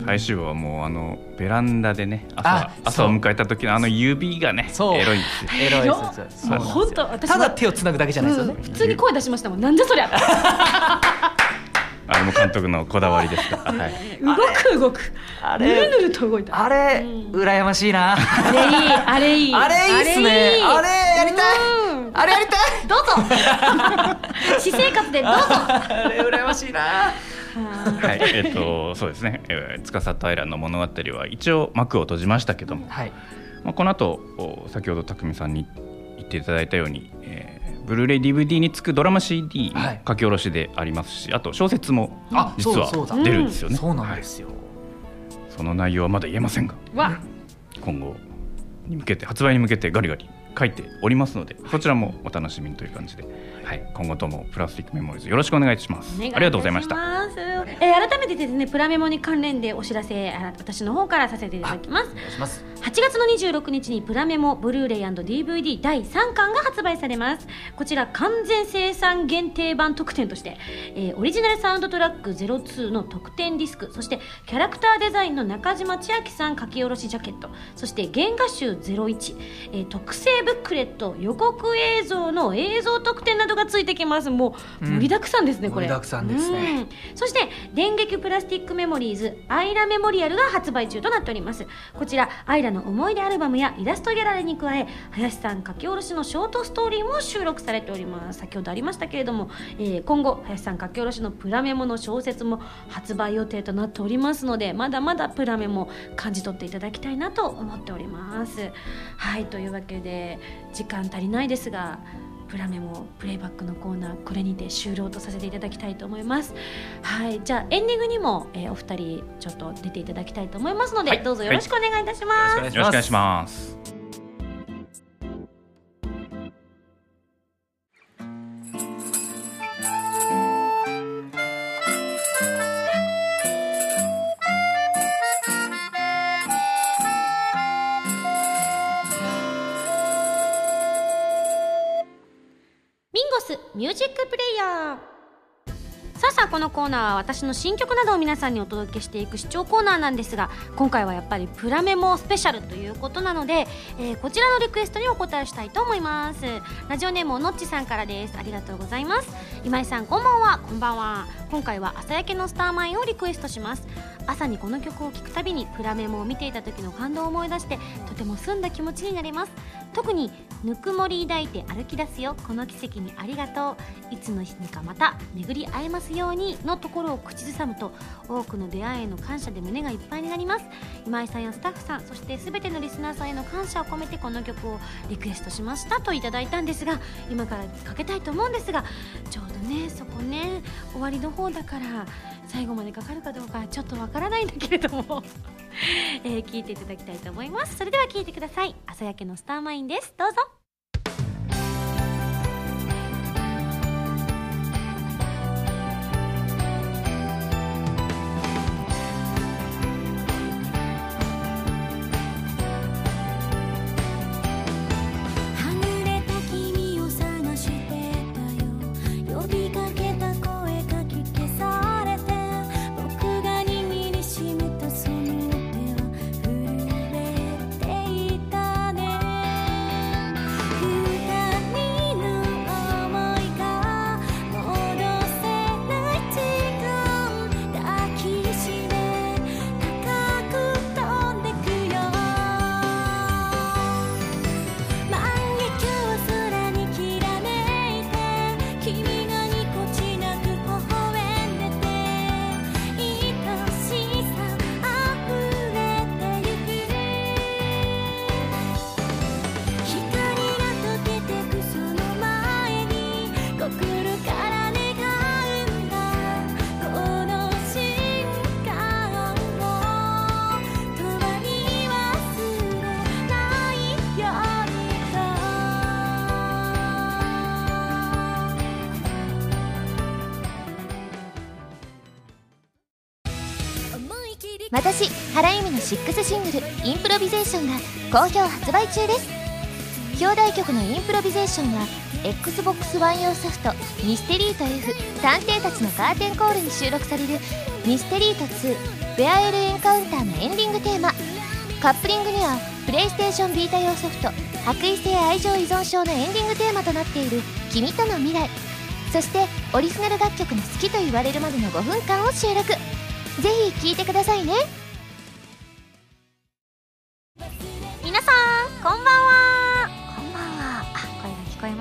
Speaker 3: 最終話はもうあのベランダでね
Speaker 2: あ
Speaker 3: 朝朝を迎えた時のあの指がね
Speaker 2: そう。
Speaker 3: エロいんですよ。
Speaker 2: エロい
Speaker 1: よ。
Speaker 2: ですよ。
Speaker 1: 本当私
Speaker 2: ただ手をつなぐだけじゃないですよね、
Speaker 1: うん。普通に声出しましたもん。なんでそりゃ。
Speaker 3: あれも監督のこだわりですか？ら、はい、
Speaker 1: 動く動く。
Speaker 2: あれ。
Speaker 1: ぬるぬると動いた。
Speaker 2: あれ、
Speaker 1: うん。
Speaker 2: 羨ましいな。
Speaker 1: あれいいあれいい。
Speaker 2: あれいいっすね。あれやりたい。
Speaker 1: うん。
Speaker 2: あれやりたい。
Speaker 1: どうぞ。私生活でどうぞ。
Speaker 2: あれ羨ましいな
Speaker 3: はい、えっとそうですね、えー、司とアイラの物語は一応幕を閉じましたけども、
Speaker 2: はい。
Speaker 3: まあ、この後お先ほど匠さんに言っていただいたように、えーブルーレイ DVD につくドラマ CD 書き下ろしでありますし、あと小説も
Speaker 2: あ
Speaker 3: 実は出るんですよね、
Speaker 2: そうなんですよ、
Speaker 3: はいその内容はまだ言えませんが。
Speaker 1: わ。
Speaker 3: 今後に向けて発売に向けてガリガリ書いておりますのでそちらもお楽しみにという感じで、はい、今後ともプラスティックメモリーズよろしくお願いします。ありがとうございました。
Speaker 1: えー改めてですねプラメモに関連でお知らせあ私の方からさせていただきます。
Speaker 2: お願いします
Speaker 1: 8月の26日にプラメモブルーレイ &DVD 第3巻が発売されます。こちら完全生産限定版特典として、えーオリジナルサウンドトラック02の特典ディスクそしてキャラクターデザインの中島千秋さん書き下ろしジャケットそして原画集01、えー特製ブックレット予告映像の映像特典などがついてきます。もう
Speaker 2: うん。
Speaker 1: 盛りだくさんですね、これ。
Speaker 2: 盛りだくさんですね。
Speaker 1: うん。そして電撃プラスティックメモリーズアイラメモリアルが発売中となっております。こちらアイラの思い出アルバムやイラストギャラリーに加え林さん書き下ろしのショートストーリーも収録されております。先ほどありましたけれども、えー今後林さん書き下ろしのプラメモの小説も発売予定となっておりますのでまだまだプラメモ感じ取っていただきたいなと思っております。はいというわけで時間足りないですがプラメモプレイバックのコーナーこれにて終了とさせていただきたいと思います。はいじゃあエンディングにも、えーお二人ちょっと出ていただきたいと思いますので、
Speaker 3: はい。
Speaker 1: どうぞよろしくお願いいたします、
Speaker 2: よろしく
Speaker 3: よろしくお願いします
Speaker 1: ーナーは私の新曲などを皆さんにお届けしていく視聴コーナーなんですが今回はやっぱりプラメモスペシャルということなので、えーこちらのリクエストにお答えしたいと思います。ラジオネームのっちさんからです。ありがとうございます。今井さんこんばんは。こんばんは。今回は朝焼けのスターマインをリクエストします。朝にこの曲を聴くたびにプラメモを見ていた時の感動を思い出してとても澄んだ気持ちになります。特にぬくもり抱いて歩き出すよ。この奇跡にありがとう。いつの日にかまた巡り会えますようにのところを口ずさむと多くの出会いへの感謝で胸がいっぱいになります。今井さんやスタッフさんそして全てのリスナーさんへの感謝を込めてこの曲をリクエストしましたといただいたんですが今からかけたいと思うんですがちょうどねそこね終わりの方だから最後までかかるかどうかちょっとわからないんだけれども、えー聞いていただきたいと思います。それでは聞いてください。朝焼けのスターマインです。どうぞ。
Speaker 4: の
Speaker 5: 6シングル「インプロビゼーション」が好評発売中です。表題曲の「インプロビゼーション」は XBOX One 用ソフト「ミステリート F 探偵たちのカーテンコール」に収録される「ミステリート2 Parallel Encounter」のエンディングテーマ。カップリングにはプレイステーションビータ用ソフト「白衣性愛情依存症」のエンディングテーマとなっている「君との未来」そしてオリジナル楽曲の好きと言われるまでの5分間を収録。ぜひ聴いてくださいね。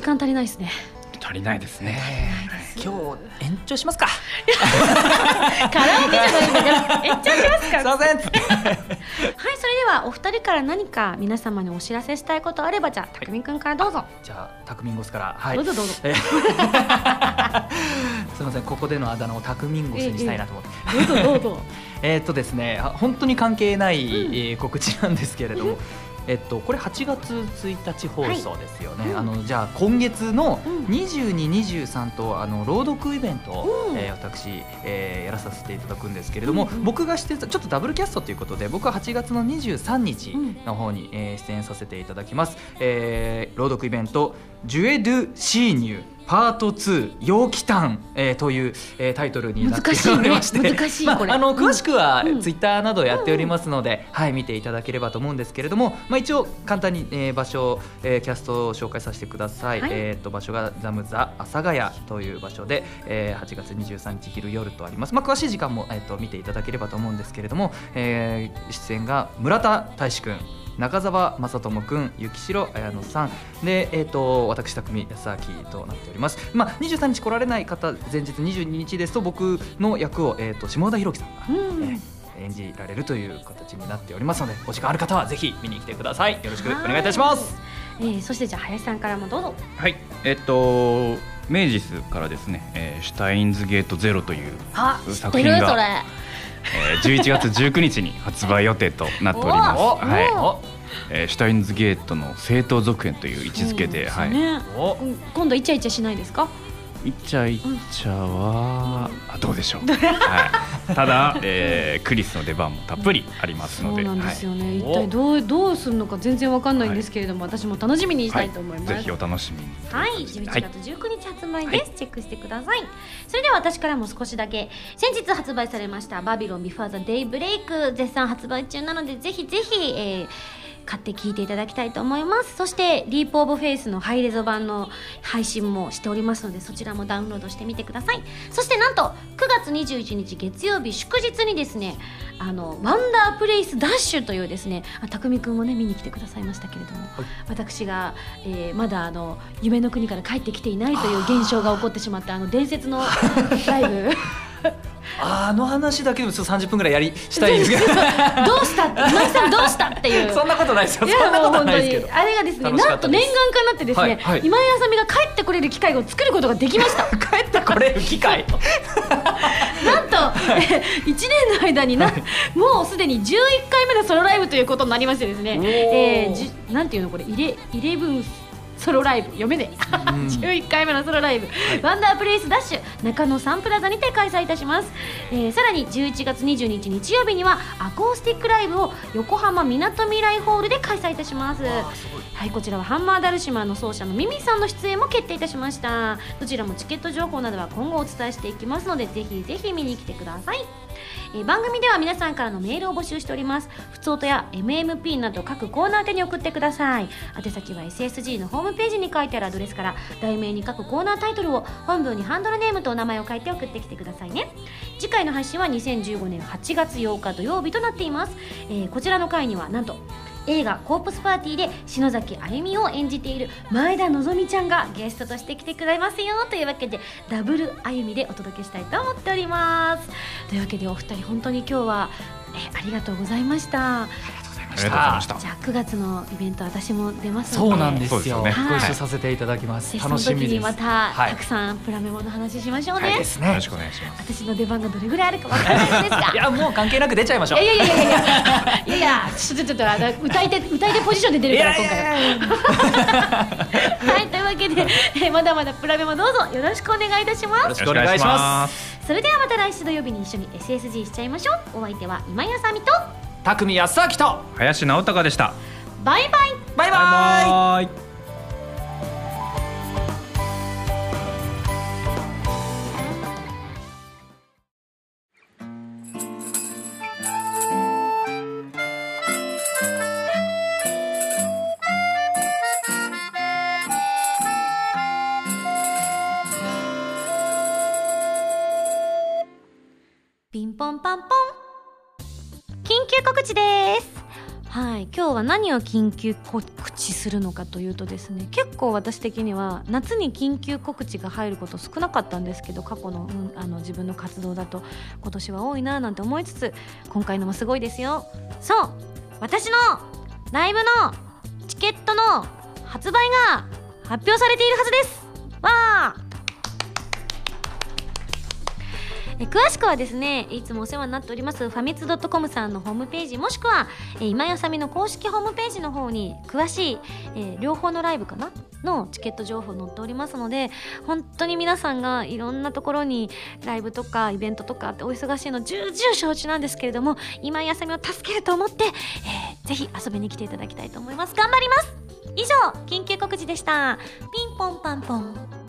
Speaker 1: 時間足りないですね。
Speaker 3: 足りないですね。
Speaker 2: 今日延長しますか。
Speaker 1: カラオケじゃないんだから延長しますか。
Speaker 2: すいません。
Speaker 1: はい、それではお二人から何か皆様にお知らせしたいことあればじゃあたくみくんからどうぞ、
Speaker 2: じゃあタクミンゴスから。はい。
Speaker 1: どうぞどうぞ。
Speaker 2: えー すみません。ここでのあだ名をタクミンゴスにしたいなと思って、
Speaker 1: どうぞどうぞ。
Speaker 2: えーっとですねあ本当に関係ない、えー告知なんですけれども、えっと、これ8月1日放送ですよね、
Speaker 1: はい。うん。
Speaker 2: あのじゃあ今月の
Speaker 1: うん。
Speaker 2: 22、23とあの朗読イベントを、
Speaker 1: うん。
Speaker 2: えー私、えーやらさせていただくんですけれども、
Speaker 1: うんうん
Speaker 2: 僕がしてたちょっとダブルキャストということで僕は8月の23日の方に、えー出演させていただきます、えー朗読イベント「ジュエ・ドゥ・シーニュ」パート2「陽気譚」えーという、えータイトルになっておりまして。あ、あの詳しくは
Speaker 1: うん。
Speaker 2: ツイッターなどやっておりますので、はい、見ていただければと思うんですけれども、まあ、一応簡単に、えー場所を、えーキャストを紹介させてください、
Speaker 1: はい。
Speaker 2: えー、と場所がザムザ阿佐ヶ谷という場所で、えー8月23日昼夜とあります、まあ、詳しい時間も、えー、と見ていただければと思うんですけれども、えー出演が村田大志くん中澤正智くん雪城綾乃さん。で、えー、と私匠康明となっております、まあ、23日来られない方前日22日ですと僕の役を、えー、と下田裕樹さんが、
Speaker 1: うん。
Speaker 2: えー演じられるという形になっておりますのでお時間ある方はぜひ見に来てください。よろしくお願いいたします。
Speaker 1: えーそしてじゃあ林さんからもどうぞ。
Speaker 3: はい。えっと明治スからですね、えーシュタインズゲートゼロという、
Speaker 1: あ知っ
Speaker 3: 作品が
Speaker 1: てるそれ
Speaker 3: えー11月19日に発売予定となっております。
Speaker 2: お
Speaker 3: はい。
Speaker 1: お
Speaker 3: えーシュタインズゲートの正当続編という位置づけで、はい。
Speaker 1: 今度イチャイチャしないですか？
Speaker 3: イチャイチャは、あどうでしょう？はい。ただ、えークリスの出番もたっぷりありますので、
Speaker 1: そうなんですよね、
Speaker 2: い。
Speaker 1: 一体どうどうするのか全然わかんないんですけれども、私も楽しみにしたいと思います、
Speaker 3: ぜひお楽しみに。
Speaker 1: はい、11月19日発売です、チェックしてください。それでは私からも少しだけ先日発売されました「バビロン before the daybreak」絶賛発売中なのでぜひぜひ、えー買って聞いていただきたいと思います。そして Leap of Faith のハイレゾ版の配信もしておりますのでそちらもダウンロードしてみてください。そしてなんと9月21日月曜日祝日にですねあのワンダープレイスダッシュというですねあ匠くんもね見に来てくださいましたけれども、私が、えーまだあの夢の国から帰ってきていないという現象が起こってしまったあの伝説のライブ
Speaker 2: あの話だけでもちょっと30分ぐらいやりしたいんです。けど
Speaker 1: どうした？って今井さんどうした？っていう。
Speaker 2: そんなことないですよ。
Speaker 1: い
Speaker 2: そんなことないですけど。
Speaker 1: に。あれがですねなんと念願かなってですね、
Speaker 2: はいはい。
Speaker 1: 今井あさみが帰ってこれる機会を作ることができました。
Speaker 2: 帰ってこれる機会？
Speaker 1: なんと、えー、1年の間になもうすでに11回目のソロライブということになりましてですねえー、じなんていうのこれ？イレイレブンソロライブ読めねえ、11回目のソロライブ、ワンダープレイスダッシュ中野サンプラザにて開催いたします、えーさらに11月22日日曜日にはアコースティックライブを横浜みなとみらいホールで開催いたします。はいこちらはハンマーダルシマーの奏者のミミさんの出演も決定いたしました。どちらもチケット情報などは今後お伝えしていきますのでぜひぜひ見に来てくださいえー番組では皆さんからのメールを募集しております。ふつおとや MMP など各コーナー宛てに送ってください。宛先は SSG のホームページに書いてあるアドレスから題名に各コーナータイトルを本文にハンドルネームとお名前を書いて送ってきてくださいね。次回の配信は2015年8月8日土曜日となっています、えーこちらの回にはなんと映画「コープスパーティー」で篠崎あゆみを演じている前田のぞみちゃんがゲストとして来てくれますよ。というわけでダブルあゆみでお届けしたいと思っております。というわけでお二人本当に今日はありがとうございました。
Speaker 3: ありがとうございました。
Speaker 1: じゃあ9月のイベント私も出ますので。
Speaker 2: そうなんですよ。ご一緒させていただきます。楽しみです。
Speaker 1: 時にまた
Speaker 2: はい
Speaker 1: たくさんプラメモの話しましょうね、
Speaker 2: はい。ですね。
Speaker 3: よろしくお願いします。
Speaker 1: 私の出番がどれぐらいあるかわからないんですが
Speaker 2: いやもう関係なく出ちゃいましょう。
Speaker 1: いやいやいやいやいやいや。いやちょっとちょっとあの歌い手歌い手ポジションで出るから今回は。はいというわけで、えーまだまだプラメもどうぞ。よろしくお願いいたします。
Speaker 2: よろしくお願いします。
Speaker 1: それではまた来週土曜日に一緒に SSG しちゃいましょう。お相手は今井あさみと
Speaker 2: 匠康明と
Speaker 3: 林直隆でした。
Speaker 1: バイ。バイ
Speaker 2: バイ。バイ
Speaker 3: バイ
Speaker 1: はい。今日は何を緊急告知するのかというとですね結構私的には夏に緊急告知が入ること少なかったんですけど過去の,、うんあの自分の活動だと今年は多いななんて思いつつ今回のもすごいですよ。そう。私のライブのチケットの発売が発表されているはずです。わあえ詳しくはですねいつもお世話になっておりますファミツドットコムさんのホームページもしくは、え今やさみの公式ホームページの方に詳しい、え両方のライブかなのチケット情報載っておりますので本当に皆さんがいろんなところにライブとかイベントとかってお忙しいの重々承知なんですけれども今やさみを助けると思って、えーぜひ遊びに来ていただきたいと思います。頑張ります。以上緊急告知でした。ピンポンパンポン。